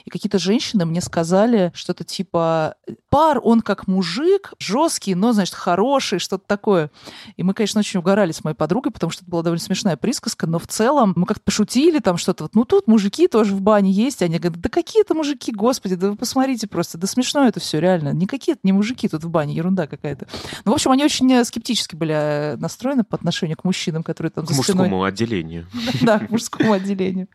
И какие-то женщины мне сказали что-то типа, пар, он как мужик, жесткий, но, значит, хороший, что-то такое. И мы, конечно, очень угорали с моей подругой, потому что это была довольно смешная присказка, но в целом мы как-то пошутили там что-то, вот, ну тут мужики тоже в бане есть, они говорят, да какие это мужики, господи, да вы посмотрите просто, да смешно это все, реально, никакие не мужики тут в бане, ерунда какая-то. Ну, в общем, они очень э, скептически были э, настроены по отношению к мужчинам, которые там к за мужскому стеной... отделению. Да, к мужскому отделению.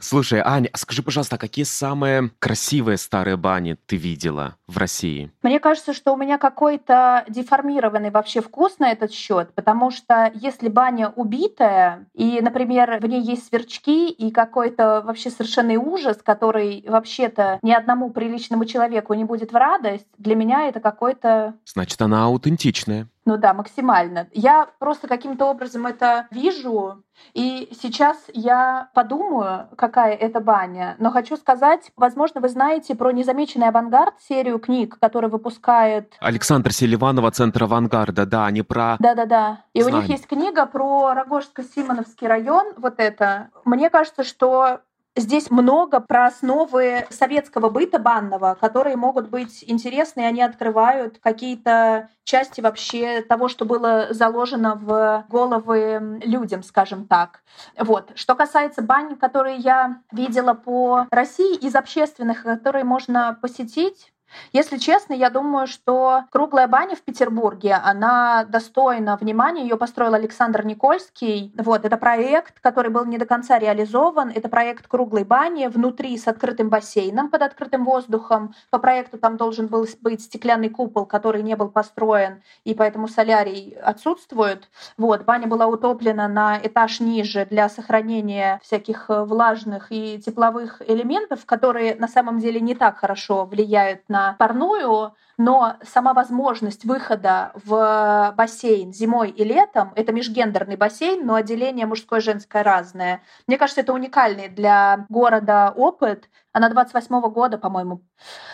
Слушай, Аня, скажи, пожалуйста, а какие самые красивые старые бани ты видела в России? Мне кажется, что у меня какой-то деформированный вообще вкус на этот счет, потому что если баня убитая, и, например, в ней есть сверчки и какой-то вообще совершенный ужас, который вообще-то ни одному приличному человеку не будет в радость, для меня это какой-то... Значит, она аутентичная. Ну да, максимально. Я просто каким-то образом это вижу, и сейчас я подумаю, какая это баня. Но хочу сказать, возможно, вы знаете про «Незамеченный авангард» серию книг, которую выпускает... Александр Селиванова, Центр авангарда, да, они про... Да-да-да. И Знаем. у них есть книга про Рогожско-Симоновский район, вот это. Мне кажется, что Здесь много про основы советского быта банного, которые могут быть интересны, и они открывают какие-то части вообще того, что было заложено в головы людям, скажем так. Вот. Что касается бань, которые я видела по России из общественных, которые можно посетить, если честно, я думаю, что круглая баня в Петербурге, она достойна внимания. Ее построил Александр Никольский. Вот, это проект, который был не до конца реализован. Это проект круглой бани внутри с открытым бассейном под открытым воздухом. По проекту там должен был быть стеклянный купол, который не был построен, и поэтому солярий отсутствует. Вот, баня была утоплена на этаж ниже для сохранения всяких влажных и тепловых элементов, которые на самом деле не так хорошо влияют на парную, но сама возможность выхода в бассейн зимой и летом, это межгендерный бассейн, но отделение мужское и женское разное. Мне кажется, это уникальный для города опыт. Она 28 -го года, по-моему.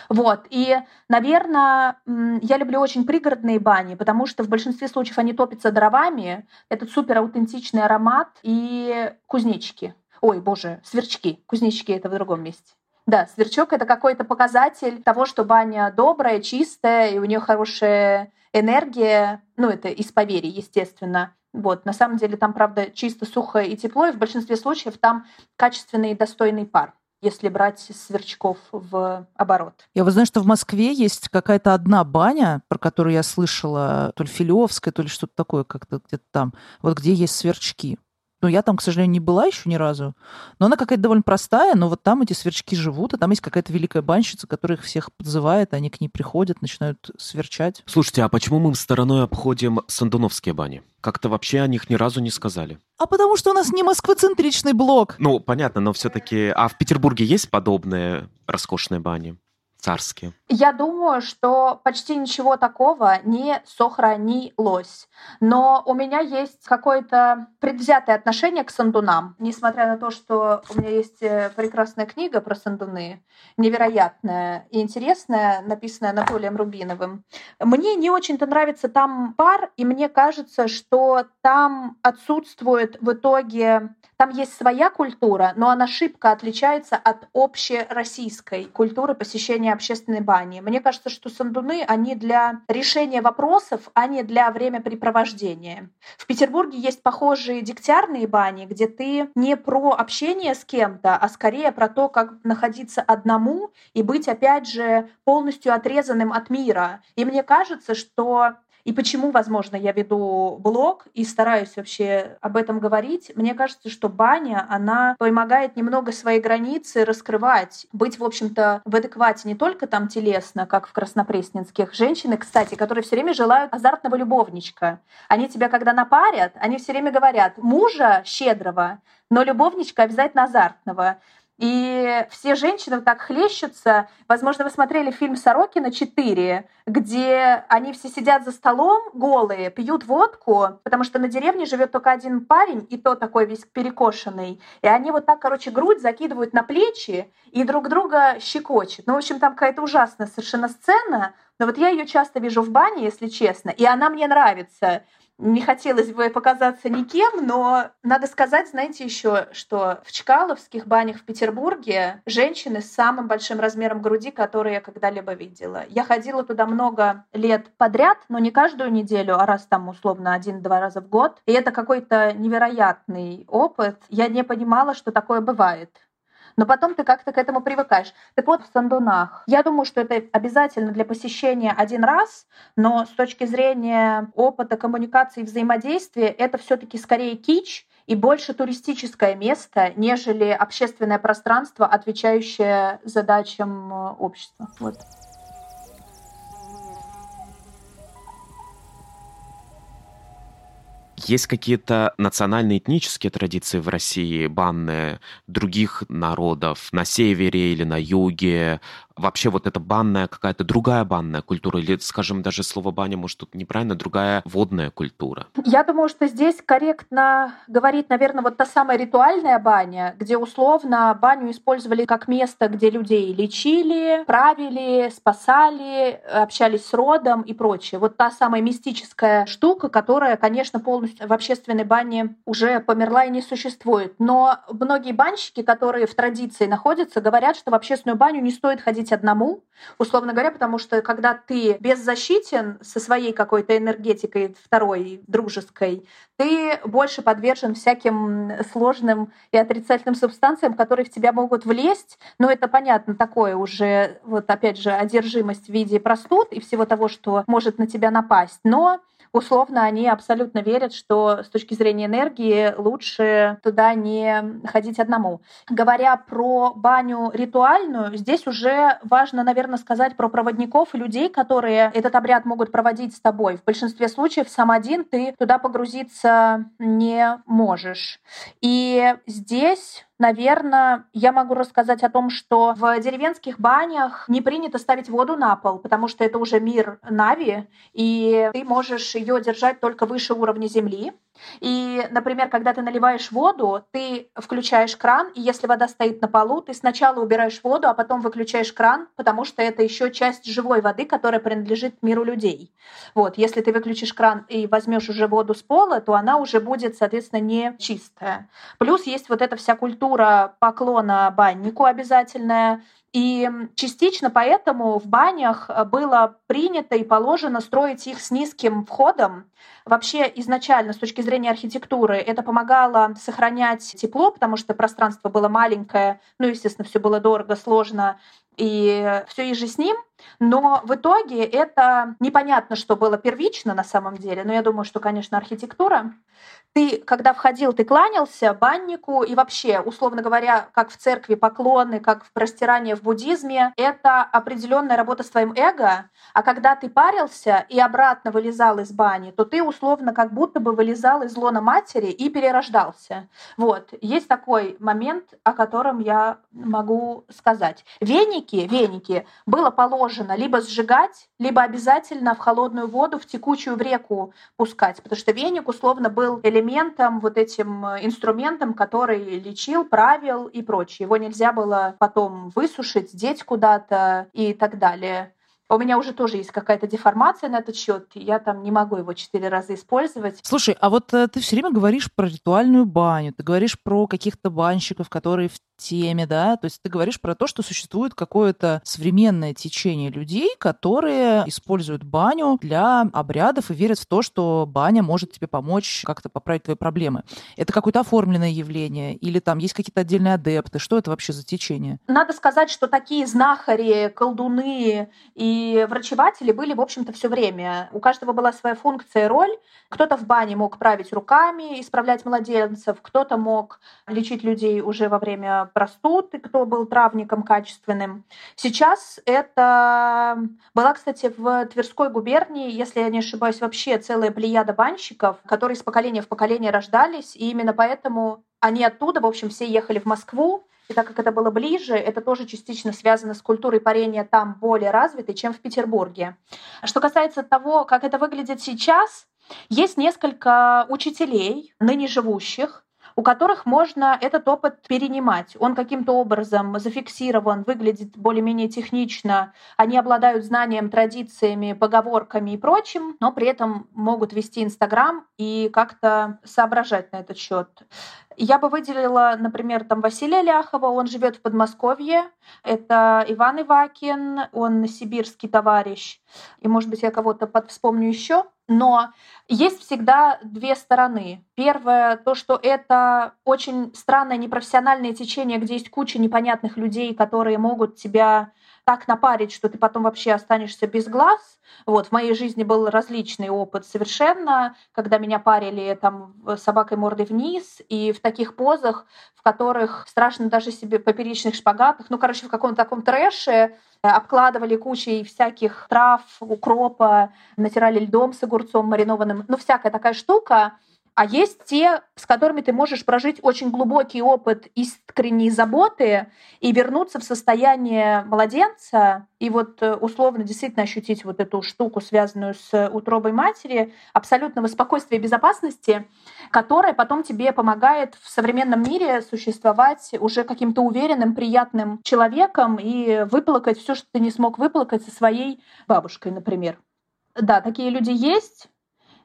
Вот. И, наверное, я люблю очень пригородные бани, потому что в большинстве случаев они топятся дровами. Этот супер аутентичный аромат и кузнечики. Ой, боже, сверчки. Кузнечики это в другом месте. Да, сверчок — это какой-то показатель того, что баня добрая, чистая, и у нее хорошая энергия. Ну, это из поверий, естественно. Вот, на самом деле там, правда, чисто, сухо и тепло, и в большинстве случаев там качественный и достойный пар если брать сверчков в оборот. Я вот знаю, что в Москве есть какая-то одна баня, про которую я слышала, то ли Филевская, то ли что-то такое, как-то где-то там, вот где есть сверчки. Ну, я там, к сожалению, не была еще ни разу. Но она какая-то довольно простая, но вот там эти сверчки живут, и там есть какая-то великая банщица, которая их всех подзывает, они к ней приходят, начинают сверчать. Слушайте, а почему мы стороной обходим сандуновские бани? Как-то вообще о них ни разу не сказали. А потому что у нас не москвоцентричный блок. Ну, понятно, но все-таки... А в Петербурге есть подобные роскошные бани? Царские? Я думаю, что почти ничего такого не сохранилось. Но у меня есть какое-то предвзятое отношение к сандунам. Несмотря на то, что у меня есть э, прекрасная книга про сандуны, невероятная и интересная, написанная Анатолием Рубиновым. Мне не очень-то нравится там пар, и мне кажется, что там отсутствует в итоге... Там есть своя культура, но она шибко отличается от общероссийской культуры посещения посещения общественной бани. Мне кажется, что сандуны, они для решения вопросов, а не для времяпрепровождения. В Петербурге есть похожие дегтярные бани, где ты не про общение с кем-то, а скорее про то, как находиться одному и быть, опять же, полностью отрезанным от мира. И мне кажется, что и почему, возможно, я веду блог и стараюсь вообще об этом говорить. Мне кажется, что баня, она помогает немного свои границы раскрывать, быть, в общем-то, в адеквате не только там телесно, как в краснопресненских. Женщины, кстати, которые все время желают азартного любовничка. Они тебя, когда напарят, они все время говорят, мужа щедрого, но любовничка обязательно азартного. И все женщины вот так хлещутся. Возможно, вы смотрели фильм «Сорокина 4», где они все сидят за столом голые, пьют водку, потому что на деревне живет только один парень, и то такой весь перекошенный. И они вот так, короче, грудь закидывают на плечи и друг друга щекочут. Ну, в общем, там какая-то ужасная совершенно сцена, но вот я ее часто вижу в бане, если честно, и она мне нравится. Не хотелось бы показаться никем, но надо сказать, знаете, еще, что в Чкаловских банях в Петербурге женщины с самым большим размером груди, которые я когда-либо видела. Я ходила туда много лет подряд, но не каждую неделю, а раз там условно один-два раза в год. И это какой-то невероятный опыт. Я не понимала, что такое бывает но потом ты как-то к этому привыкаешь. Так вот, в Сандунах, я думаю, что это обязательно для посещения один раз, но с точки зрения опыта коммуникации и взаимодействия, это все таки скорее кич и больше туристическое место, нежели общественное пространство, отвечающее задачам э, общества. Вот. Есть какие-то национально-этнические традиции в России, банные других народов на севере или на юге, вообще вот эта банная какая-то другая банная культура, или, скажем, даже слово баня, может, тут неправильно, другая водная культура? Я думаю, что здесь корректно говорит, наверное, вот та самая ритуальная баня, где условно баню использовали как место, где людей лечили, правили, спасали, общались с родом и прочее. Вот та самая мистическая штука, которая, конечно, полностью в общественной бане уже померла и не существует. Но многие банщики, которые в традиции находятся, говорят, что в общественную баню не стоит ходить быть одному, условно говоря, потому что когда ты беззащитен со своей какой-то энергетикой второй, дружеской, ты больше подвержен всяким сложным и отрицательным субстанциям, которые в тебя могут влезть. Но это понятно, такое уже, вот опять же, одержимость в виде простуд и всего того, что может на тебя напасть. Но условно они абсолютно верят, что с точки зрения энергии лучше туда не ходить одному. Говоря про баню ритуальную, здесь уже важно, наверное, сказать про проводников и людей, которые этот обряд могут проводить с тобой. В большинстве случаев сам один ты туда погрузиться не можешь. И здесь Наверное, я могу рассказать о том, что в деревенских банях не принято ставить воду на пол, потому что это уже мир Нави, и ты можешь ее держать только выше уровня земли. И, например, когда ты наливаешь воду, ты включаешь кран, и если вода стоит на полу, ты сначала убираешь воду, а потом выключаешь кран, потому что это еще часть живой воды, которая принадлежит миру людей. Вот, если ты выключишь кран и возьмешь уже воду с пола, то она уже будет, соответственно, не чистая. Плюс есть вот эта вся культура поклона баннику обязательная, и частично поэтому в банях э, было принято и положено строить их с низким входом. Вообще изначально с точки зрения архитектуры это помогало сохранять тепло, потому что пространство было маленькое, ну, естественно, все было дорого, сложно, и все и же с ним. Но в итоге это непонятно, что было первично на самом деле, но я думаю, что, конечно, архитектура. Ты, когда входил, ты кланялся баннику, и вообще, условно говоря, как в церкви поклоны, как в простирание в буддизме, это определенная работа с твоим эго, а когда ты парился и обратно вылезал из бани, то ты условно как будто бы вылезал из лона матери и перерождался. Вот. Есть такой момент, о котором я могу сказать. Веники, веники было положено либо сжигать, либо обязательно в холодную воду, в текучую в реку пускать, потому что веник условно был элементом, вот этим э, инструментом, который лечил, правил и прочее. Его нельзя было потом высушить, деть куда-то и так далее. У меня уже тоже есть какая-то деформация на этот счет. Я там не могу его четыре раза использовать. Слушай, а вот э, ты все время говоришь про ритуальную баню, ты говоришь про каких-то банщиков, которые в теме, да, то есть ты говоришь про то, что существует какое-то современное течение людей, которые используют баню для обрядов и верят в то, что баня может тебе помочь как-то поправить твои проблемы. Это какое-то оформленное явление или там есть какие-то отдельные адепты? Что это вообще за течение? Надо сказать, что такие знахари, колдуны и врачеватели были, в общем-то, все время. У каждого была своя функция и роль. Кто-то в бане мог править руками, исправлять младенцев, кто-то мог лечить людей уже во время простуд, и кто был травником качественным. Сейчас это была, кстати, в Тверской губернии, если я не ошибаюсь, вообще целая плеяда банщиков, которые с поколения в поколение рождались, и именно поэтому они оттуда, в общем, все ехали в Москву, И так как это было ближе, это тоже частично связано с культурой парения там более развитой, чем в Петербурге. Что касается того, как это выглядит сейчас, есть несколько учителей, ныне живущих, у которых можно этот опыт перенимать. Он каким-то образом зафиксирован, выглядит более-менее технично, они обладают знанием, традициями, поговорками и прочим, но при этом могут вести Инстаграм и как-то соображать на этот счет. Я бы выделила, например, там Василия Ляхова, он живет в Подмосковье. Это Иван Ивакин, он сибирский товарищ. И, может быть, я кого-то вспомню еще. Но есть всегда две стороны. Первое, то, что это очень странное непрофессиональное течение, где есть куча непонятных людей, которые могут тебя так напарить, что ты потом вообще останешься без глаз. Вот, в моей жизни был различный опыт совершенно, когда меня парили там собакой мордой вниз, и в таких позах, в которых страшно даже себе поперечных шпагатах, ну, короче, в каком-то таком трэше, э, обкладывали кучей всяких трав, укропа, натирали льдом с огурцом маринованным, ну, всякая такая штука, а есть те, с которыми ты можешь прожить очень глубокий опыт искренней заботы и вернуться в состояние младенца, и вот э, условно действительно ощутить вот эту штуку, связанную с утробой матери, абсолютного спокойствия и безопасности, которая потом тебе помогает в современном мире существовать уже каким-то уверенным, приятным человеком и выплакать все, что ты не смог выплакать со своей бабушкой, например. Да, такие люди есть,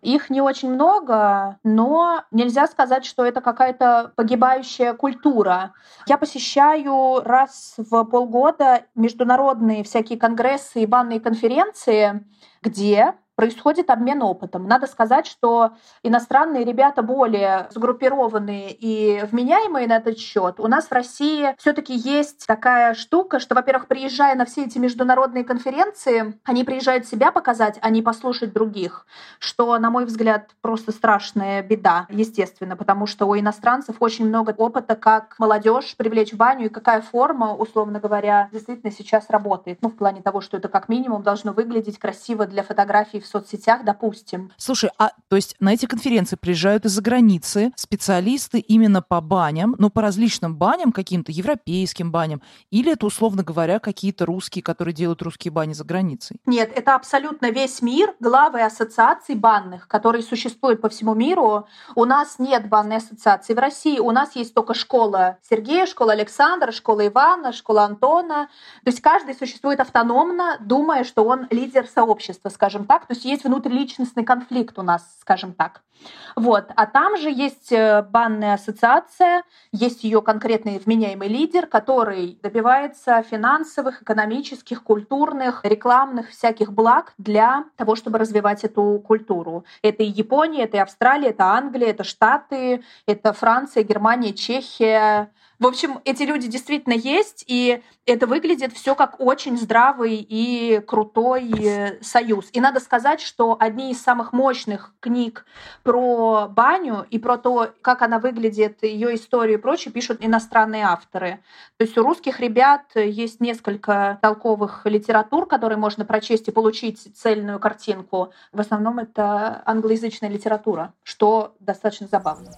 их не очень много, но нельзя сказать, что это какая-то погибающая культура. Я посещаю раз в полгода международные всякие конгрессы и банные конференции, где происходит обмен опытом. Надо сказать, что иностранные ребята более сгруппированные и вменяемые на этот счет. У нас в России все-таки есть такая штука, что, во-первых, приезжая на все эти международные конференции, они приезжают себя показать, а не послушать других, что, на мой взгляд, просто страшная беда, естественно, потому что у иностранцев очень много опыта, как молодежь привлечь в баню и какая форма, условно говоря, действительно сейчас работает. Ну, в плане того, что это как минимум должно выглядеть красиво для фотографий в соцсетях, допустим. Слушай, а то есть на эти конференции приезжают из-за границы специалисты именно по баням, но по различным баням, каким-то европейским баням, или это, условно говоря, какие-то русские, которые делают русские бани за границей? Нет, это абсолютно весь мир, главы ассоциаций банных, которые существуют по всему миру. У нас нет банной ассоциации в России, у нас есть только школа Сергея, школа Александра, школа Ивана, школа Антона. То есть каждый существует автономно, думая, что он лидер сообщества, скажем так. То есть есть внутриличностный конфликт у нас, скажем так. Вот. А там же есть э, банная ассоциация, есть ее конкретный вменяемый лидер, который добивается финансовых, экономических, культурных, рекламных всяких благ для того, чтобы развивать эту культуру. Это и Япония, это и Австралия, это Англия, это Штаты, это Франция, Германия, Чехия, в общем, эти люди действительно есть, и это выглядит все как очень здравый и крутой э, союз. И надо сказать, что одни из самых мощных книг про баню и про то, как она выглядит, ее историю и прочее, пишут иностранные авторы. То есть у русских ребят есть несколько толковых литератур, которые можно прочесть и получить цельную картинку. В основном это англоязычная литература, что достаточно забавно.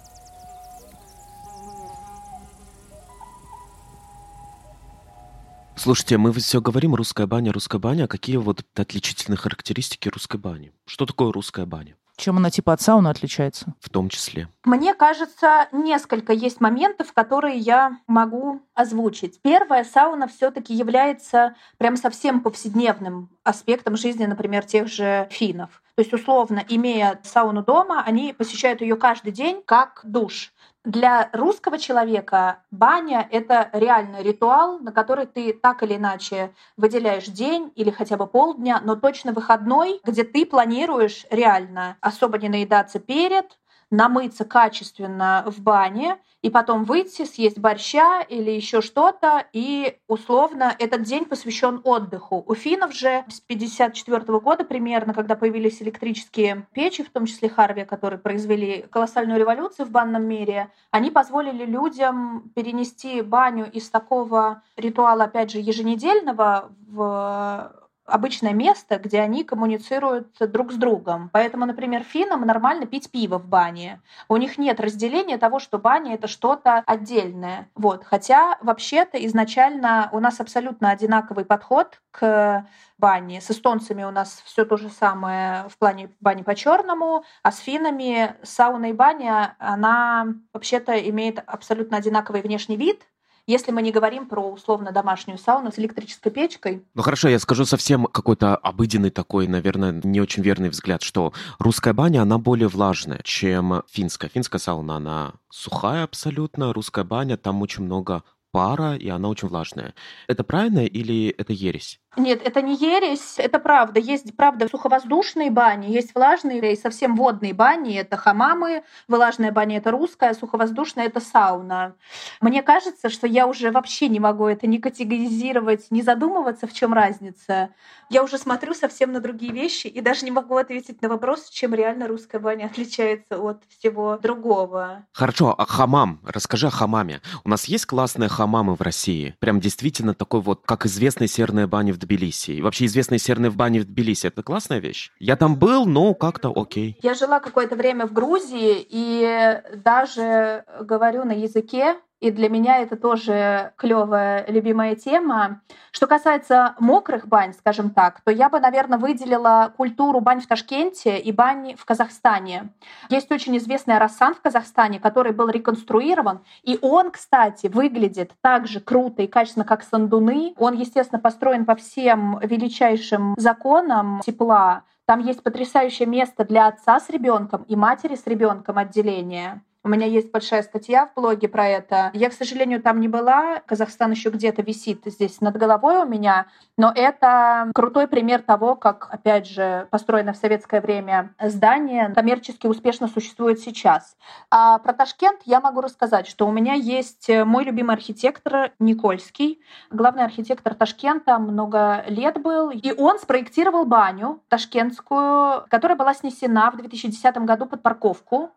Слушайте, мы все говорим русская баня, русская баня. А какие вот отличительные характеристики русской бани? Что такое русская баня? Чем она типа от сауны отличается? В том числе. Мне кажется, несколько есть моментов, которые я могу озвучить. Первое, сауна все-таки является прям совсем повседневным аспектом жизни, например, тех же финнов. То есть, условно, имея сауну дома, они посещают ее каждый день как душ. Для русского человека баня — это реальный ритуал, на который ты так или иначе выделяешь день или хотя бы полдня, но точно выходной, где ты планируешь реально особо не наедаться перед, намыться качественно в бане и потом выйти, съесть борща или еще что-то, и условно этот день посвящен отдыху. У финнов же с 54 года примерно, когда появились электрические печи, в том числе Харви, которые произвели колоссальную революцию в банном мире, они позволили людям перенести баню из такого ритуала, опять же, еженедельного в обычное место, где они коммуницируют друг с другом. Поэтому, например, финнам нормально пить пиво в бане. У них нет разделения того, что баня — это что-то отдельное. Вот. Хотя, вообще-то, изначально у нас абсолютно одинаковый подход к бане. С эстонцами у нас все то же самое в плане бани по черному, а с финами сауна и баня, она вообще-то имеет абсолютно одинаковый внешний вид, если мы не говорим про условно домашнюю сауну с электрической печкой. Ну хорошо, я скажу совсем какой-то обыденный такой, наверное, не очень верный взгляд, что русская баня, она более влажная, чем финская. Финская сауна, она сухая абсолютно, русская баня, там очень много пара, и она очень влажная. Это правильно или это ересь? Нет, это не ересь, это правда. Есть, правда, суховоздушные бани, есть влажные и совсем водные бани. Это хамамы, влажная баня — это русская, суховоздушная — это сауна. Мне кажется, что я уже вообще не могу это ни категоризировать, ни задумываться, в чем разница. Я уже смотрю совсем на другие вещи и даже не могу ответить на вопрос, чем реально русская баня отличается от всего другого. Хорошо, а хамам? Расскажи о хамаме. У нас есть классные хамамы в России? Прям действительно такой вот, как известные серные бани в Тбилиси. И вообще известные серные в бане в Тбилиси. Это классная вещь. Я там был, но как-то окей. Я жила какое-то время в Грузии и даже говорю на языке, и для меня это тоже клевая, любимая тема. Что касается мокрых бань, скажем так, то я бы, наверное, выделила культуру бань в Ташкенте и бань в Казахстане. Есть очень известный Арасан в Казахстане, который был реконструирован, и он, кстати, выглядит так же круто и качественно, как Сандуны. Он, естественно, построен по всем величайшим законам тепла. Там есть потрясающее место для отца с ребенком и матери с ребенком отделения. У меня есть большая статья в блоге про это. Я, к сожалению, там не была. Казахстан еще где-то висит здесь над головой у меня. Но это крутой пример того, как, опять же, построено в советское время здание коммерчески успешно существует сейчас. А про Ташкент я могу рассказать, что у меня есть мой любимый архитектор Никольский, главный архитектор Ташкента, много лет был. И он спроектировал баню ташкентскую, которая была снесена в 2010 году под парковку.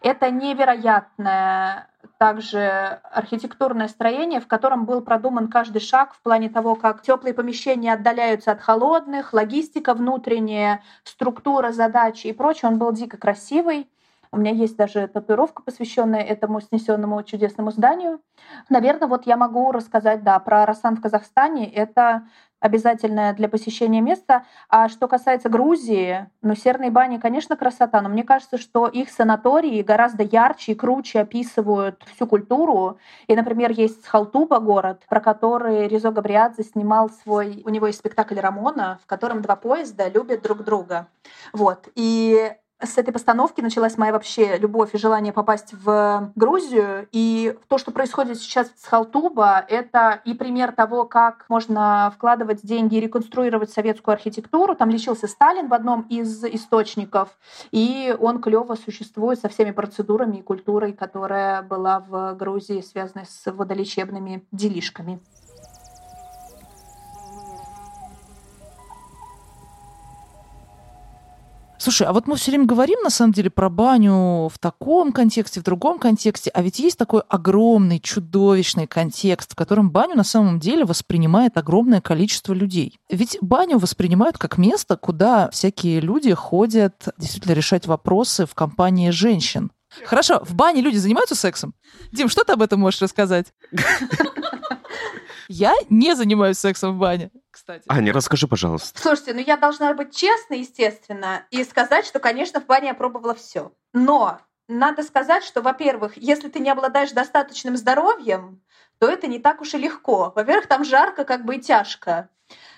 Это невероятно невероятное также архитектурное строение, в котором был продуман каждый шаг в плане того, как теплые помещения отдаляются от холодных, логистика внутренняя, структура задачи и прочее. Он был дико красивый. У меня есть даже татуировка, посвященная этому снесенному чудесному зданию. Наверное, вот я могу рассказать, да, про Росан в Казахстане. Это обязательное для посещения место. А что касается Грузии, ну, серные бани, конечно, красота, но мне кажется, что их санатории гораздо ярче и круче описывают всю культуру. И, например, есть Халтуба город, про который Ризо Габриадзе снимал свой... У него есть спектакль «Рамона», в котором два поезда любят друг друга. Вот. И с этой постановки началась моя вообще любовь и желание попасть в Грузию. И то, что происходит сейчас с Халтуба, это и пример того, как можно вкладывать деньги и реконструировать советскую архитектуру. Там лечился Сталин в одном из источников, и он клево существует со всеми процедурами и культурой, которая была в Грузии, связанной с водолечебными делишками. Слушай, а вот мы все время говорим, на самом деле, про баню в таком контексте, в другом контексте, а ведь есть такой огромный, чудовищный контекст, в котором баню на самом деле воспринимает огромное количество людей. Ведь баню воспринимают как место, куда всякие люди ходят действительно решать вопросы в компании женщин. Хорошо, в бане люди занимаются сексом? Дим, что ты об этом можешь рассказать? Я не занимаюсь сексом в бане кстати. Аня, расскажи, пожалуйста. Слушайте, ну я должна быть честной, естественно, и сказать, что, конечно, в бане я пробовала все. Но надо сказать, что, во-первых, если ты не обладаешь достаточным здоровьем, то это не так уж и легко. Во-первых, там жарко, как бы и тяжко.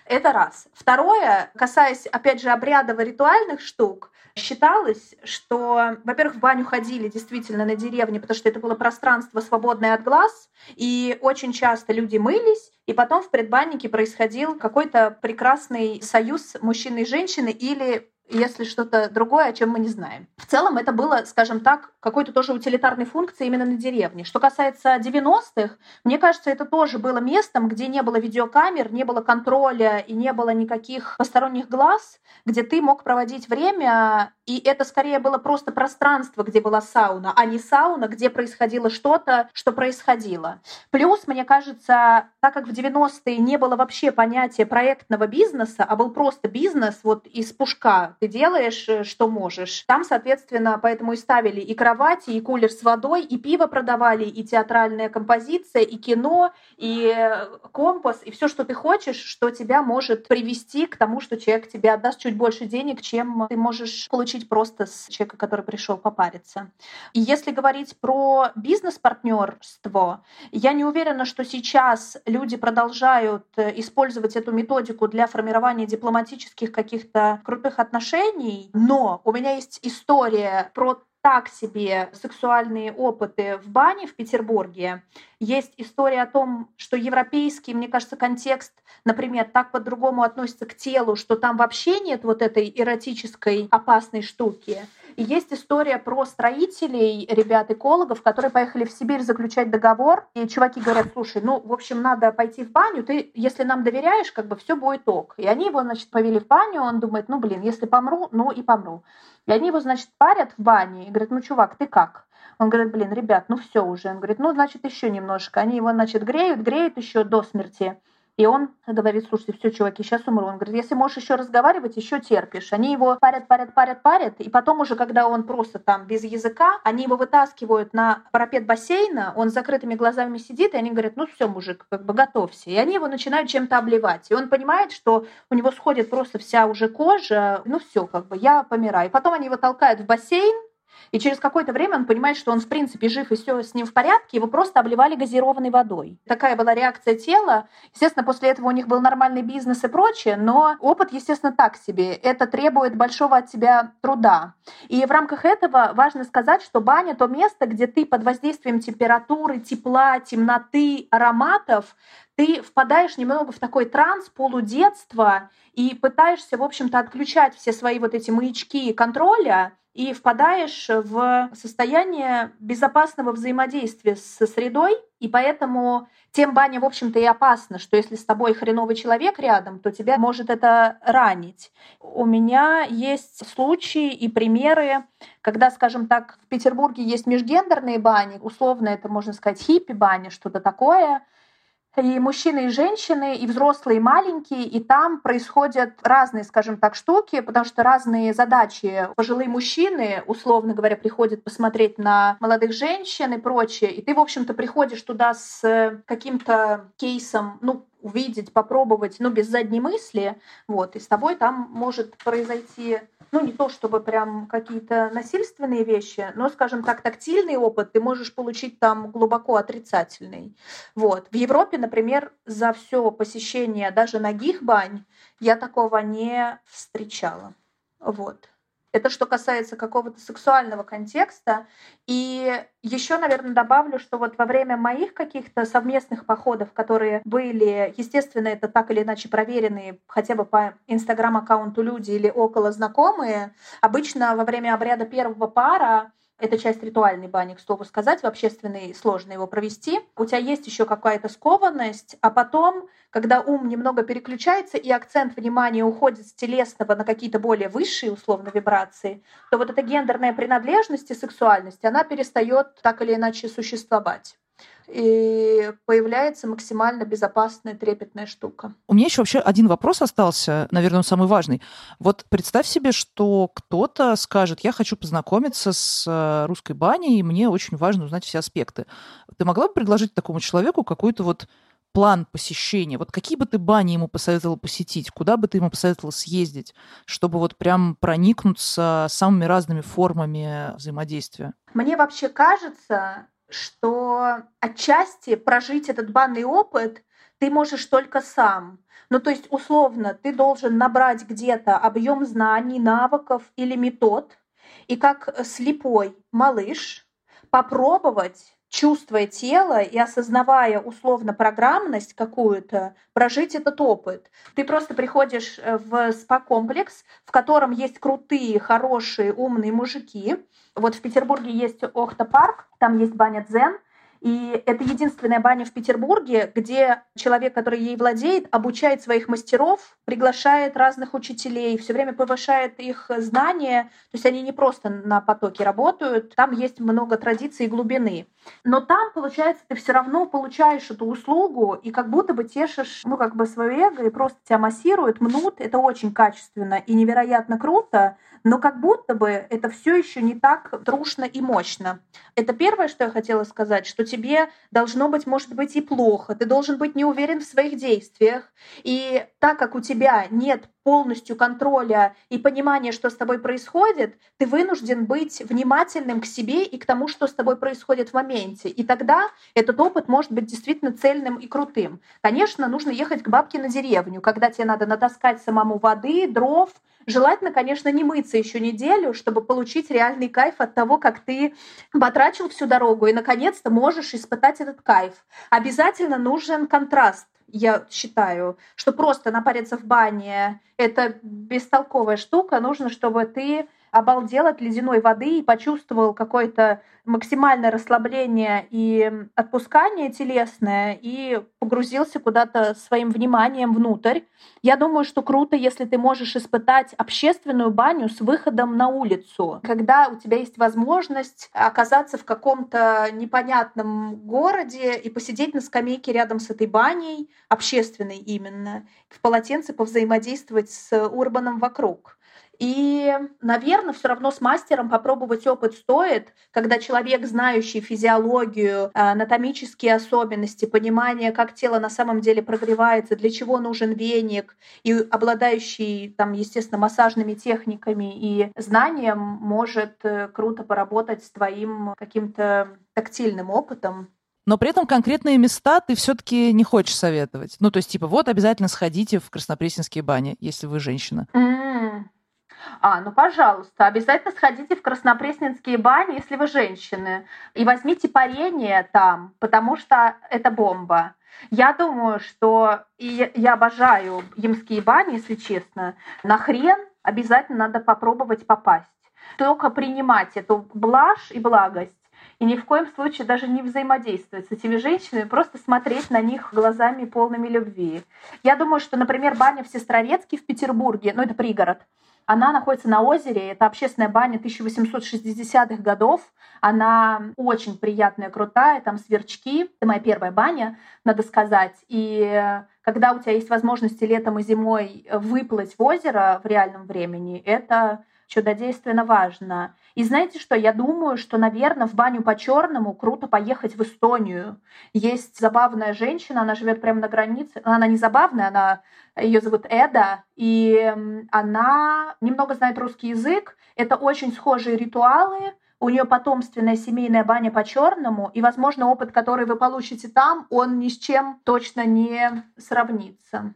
Это раз. Второе, касаясь, опять же, обрядово-ритуальных штук, считалось, что, во-первых, в баню ходили действительно на деревне, потому что это было пространство, свободное от глаз, и очень часто люди мылись, и потом в предбаннике происходил какой-то прекрасный союз мужчины и женщины или если что-то другое, о чем мы не знаем. В целом это было, скажем так, какой-то тоже утилитарной функции именно на деревне. Что касается 90-х, мне кажется, это тоже было местом, где не было видеокамер, не было контроля и не было никаких посторонних глаз, где ты мог проводить время и это скорее было просто пространство, где была сауна, а не сауна, где происходило что-то, что происходило. Плюс, мне кажется, так как в 90-е не было вообще понятия проектного бизнеса, а был просто бизнес вот из пушка, ты делаешь, э, что можешь. Там, соответственно, поэтому и ставили и кровати, и кулер с водой, и пиво продавали, и театральная композиция, и кино, и э, компас, и все, что ты хочешь, что тебя может привести к тому, что человек тебе отдаст чуть больше денег, чем ты можешь получить просто с человека, который пришел попариться. И если говорить про бизнес-партнерство, я не уверена, что сейчас люди продолжают э, использовать эту методику для формирования дипломатических каких-то крутых отношений, но у меня есть история про так себе сексуальные опыты в бане в Петербурге. Есть история о том, что европейский, мне кажется, контекст, например, так по-другому относится к телу, что там вообще нет вот этой эротической опасной штуки. И есть история про строителей, ребят-экологов, которые поехали в Сибирь заключать договор. И чуваки говорят, слушай, ну, в общем, надо пойти в баню, ты, если нам доверяешь, как бы все будет ок. И они его, значит, повели в баню, он думает, ну, блин, если помру, ну и помру. И они его, значит, парят в бане и говорят, ну, чувак, ты как? Он говорит, блин, ребят, ну все уже. Он говорит, ну, значит, еще немножко. Они его, значит, греют, греют еще до смерти. И он говорит, слушайте, все, чуваки, сейчас умру. Он говорит, если можешь еще разговаривать, еще терпишь. Они его парят, парят, парят, парят. И потом уже, когда он просто там без языка, они его вытаскивают на парапет бассейна, он с закрытыми глазами сидит, и они говорят, ну все, мужик, как бы готовься. И они его начинают чем-то обливать. И он понимает, что у него сходит просто вся уже кожа, ну все, как бы я помираю. И потом они его толкают в бассейн, и через какое-то время он понимает, что он в принципе жив и все с ним в порядке, его просто обливали газированной водой. Такая была реакция тела. Естественно, после этого у них был нормальный бизнес и прочее, но опыт, естественно, так себе. Это требует большого от тебя труда. И в рамках этого важно сказать, что баня — то место, где ты под воздействием температуры, тепла, темноты, ароматов ты впадаешь немного в такой транс полудетства и пытаешься, в общем-то, отключать все свои вот эти маячки контроля и впадаешь в состояние безопасного взаимодействия со средой, и поэтому тем баня, в общем-то, и опасна, что если с тобой хреновый человек рядом, то тебя может это ранить. У меня есть случаи и примеры, когда, скажем так, в Петербурге есть межгендерные бани, условно это можно сказать хиппи-бани, что-то такое — и мужчины, и женщины, и взрослые, и маленькие, и там происходят разные, скажем так, штуки, потому что разные задачи. Пожилые мужчины, условно говоря, приходят посмотреть на молодых женщин и прочее, и ты, в общем-то, приходишь туда с каким-то кейсом, ну, увидеть, попробовать, ну, без задней мысли, вот, и с тобой там может произойти ну, не то чтобы прям какие-то насильственные вещи, но, скажем так, тактильный опыт ты можешь получить там глубоко отрицательный. Вот. В Европе, например, за все посещение даже ногих бань я такого не встречала. Вот. Это что касается какого-то сексуального контекста. И еще, наверное, добавлю, что вот во время моих каких-то совместных походов, которые были, естественно, это так или иначе проверенные хотя бы по инстаграм-аккаунту люди или около знакомые, обычно во время обряда первого пара это часть ритуальной бани, к слову сказать, в общественной сложно его провести. У тебя есть еще какая-то скованность, а потом, когда ум немного переключается и акцент внимания уходит с телесного на какие-то более высшие условно вибрации, то вот эта гендерная принадлежность и сексуальность, она перестает так или иначе существовать и появляется максимально безопасная, трепетная штука. У меня еще вообще один вопрос остался, наверное, он самый важный. Вот представь себе, что кто-то скажет, я хочу познакомиться с э, русской баней, и мне очень важно узнать все аспекты. Ты могла бы предложить такому человеку какой-то вот план посещения? Вот какие бы ты бани ему посоветовала посетить? Куда бы ты ему посоветовала съездить, чтобы вот прям проникнуться самыми разными формами взаимодействия? Мне вообще кажется, что отчасти прожить этот банный опыт ты можешь только сам. Ну, то есть, условно, ты должен набрать где-то объем знаний, навыков или метод, и как слепой малыш попробовать чувствуя тело и осознавая условно программность какую-то, прожить этот опыт. Ты просто приходишь э, в спа-комплекс, в котором есть крутые, хорошие, умные мужики. Вот в Петербурге есть Охта-парк, там есть баня Дзен, И это единственная баня в Петербурге, где человек, который ей владеет, обучает своих мастеров, приглашает разных учителей, все время повышает их знания. То есть они не просто на потоке работают, там есть много традиций и глубины. Но там, получается, ты все равно получаешь эту услугу и как будто бы тешишь, ну, как бы свое эго и просто тебя массируют, мнут. Это очень качественно и невероятно круто но как будто бы это все еще не так трушно и мощно. Это первое, что я хотела сказать, что тебе должно быть, может быть, и плохо, ты должен быть не уверен в своих действиях, и так как у тебя нет полностью контроля и понимания, что с тобой происходит, ты вынужден быть внимательным к себе и к тому, что с тобой происходит в моменте. И тогда этот опыт может быть действительно цельным и крутым. Конечно, нужно ехать к бабке на деревню, когда тебе надо натаскать самому воды, дров, Желательно, конечно, не мыться еще неделю, чтобы получить реальный кайф от того, как ты потрачил всю дорогу и, наконец-то, можешь испытать этот кайф. Обязательно нужен контраст я считаю, что просто напариться в бане — это бестолковая штука. Нужно, чтобы ты обалдел от ледяной воды и почувствовал какое-то максимальное расслабление и отпускание телесное и погрузился куда-то своим вниманием внутрь. Я думаю, что круто, если ты можешь испытать общественную баню с выходом на улицу, когда у тебя есть возможность оказаться в каком-то непонятном городе и посидеть на скамейке рядом с этой баней, общественной именно, в полотенце повзаимодействовать с урбаном вокруг. И, наверное, все равно с мастером попробовать опыт стоит, когда человек, знающий физиологию, а, анатомические особенности, понимание, как тело на самом деле прогревается, для чего нужен веник, и обладающий, там, естественно, массажными техниками и знанием, может э, круто поработать с твоим каким-то тактильным опытом, но при этом конкретные места ты все-таки не хочешь советовать. Ну, то есть, типа, вот обязательно сходите в Краснопресненские бани, если вы женщина. Mm. А, ну, пожалуйста, обязательно сходите в Краснопресненские бани, если вы женщины, и возьмите парение там, потому что это бомба. Я думаю, что и я обожаю ямские бани, если честно. На хрен обязательно надо попробовать попасть. Только принимать эту блажь и благость и ни в коем случае даже не взаимодействовать с этими женщинами, просто смотреть на них глазами полными любви. Я думаю, что, например, баня в Сестрорецке в Петербурге, ну это пригород, она находится на озере, это общественная баня 1860-х годов. Она очень приятная, крутая, там сверчки. Это моя первая баня, надо сказать. И когда у тебя есть возможности летом и зимой выплыть в озеро в реальном времени, это чудодейственно важно. И знаете что, я думаю, что, наверное, в баню по-черному круто поехать в Эстонию. Есть забавная женщина, она живет прямо на границе. Она не забавная, она ее зовут Эда, и она немного знает русский язык. Это очень схожие ритуалы, у нее потомственная семейная баня по черному, и, возможно, опыт, который вы получите там, он ни с чем точно не сравнится.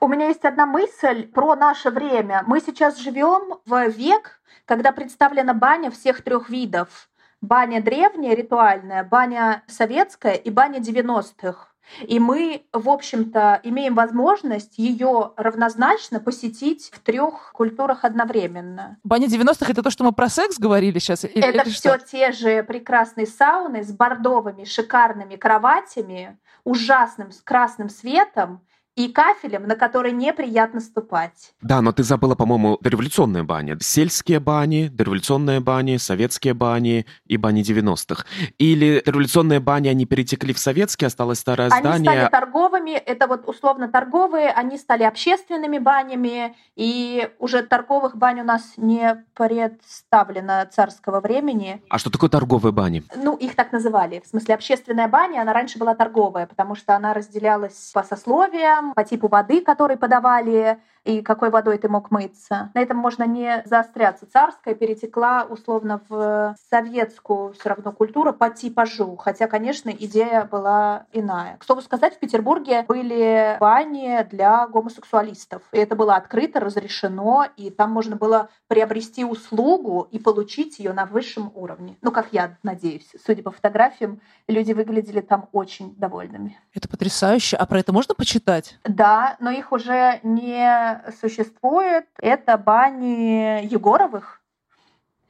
У меня есть одна мысль про наше время. Мы сейчас живем в век, когда представлена баня всех трех видов. Баня древняя, ритуальная, баня советская и баня 90-х. И мы, в общем-то, имеем возможность ее равнозначно посетить в трех культурах одновременно. Баня 90-х это то, что мы про секс говорили сейчас? Или, это все те же прекрасные сауны с бордовыми шикарными кроватями, ужасным красным светом и кафелем, на который неприятно ступать. Да, но ты забыла, по-моему, дореволюционные бани. Сельские бани, дореволюционные бани, советские бани и бани 90-х. Или дореволюционные бани, они перетекли в советские, осталось старое они здание. Они стали торговыми, это вот условно торговые, они стали общественными банями, и уже торговых бань у нас не представлено царского времени. А что такое торговые бани? Ну, их так называли. В смысле, общественная баня, она раньше была торговая, потому что она разделялась по сословиям, по типу воды, который подавали, и какой водой ты мог мыться. На этом можно не заостряться. Царская перетекла условно в советскую все равно культуру по типажу, хотя, конечно, идея была иная. К слову сказать, в Петербурге были бани для гомосексуалистов. И это было открыто, разрешено, и там можно было приобрести услугу и получить ее на высшем уровне. Ну, как я надеюсь. Судя по фотографиям, люди выглядели там очень довольными. Это потрясающе. А про это можно почитать? Да, но их уже не существует, это бани Егоровых.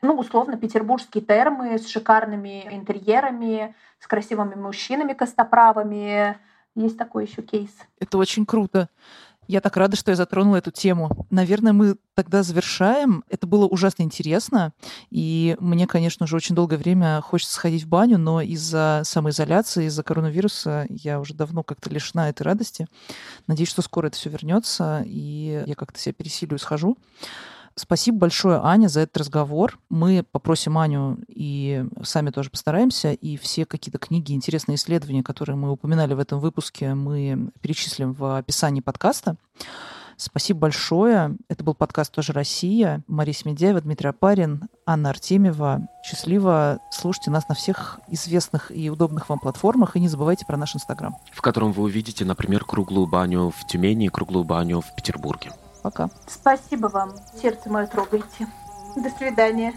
ну, условно, петербургские термы с шикарными интерьерами, с красивыми мужчинами костоправами. Есть такой еще кейс. Это очень круто. Я так рада, что я затронула эту тему. Наверное, мы тогда завершаем. Это было ужасно интересно. И мне, конечно же, очень долгое время хочется сходить в баню, но из-за самоизоляции, из-за коронавируса я уже давно как-то лишена этой радости. Надеюсь, что скоро это все вернется, и я как-то себя пересилю и схожу. Спасибо большое, Аня, за этот разговор. Мы попросим Аню и сами тоже постараемся, и все какие-то книги, интересные исследования, которые мы упоминали в этом выпуске, мы перечислим в описании подкаста. Спасибо большое. Это был подкаст «Тоже Россия». Мария Смедяева, Дмитрий Апарин, Анна Артемьева. Счастливо. Слушайте нас на всех известных и удобных вам платформах. И не забывайте про наш Инстаграм. В котором вы увидите, например, круглую баню в Тюмени и круглую баню в Петербурге. Пока. Спасибо вам. Сердце мое трогаете. До свидания.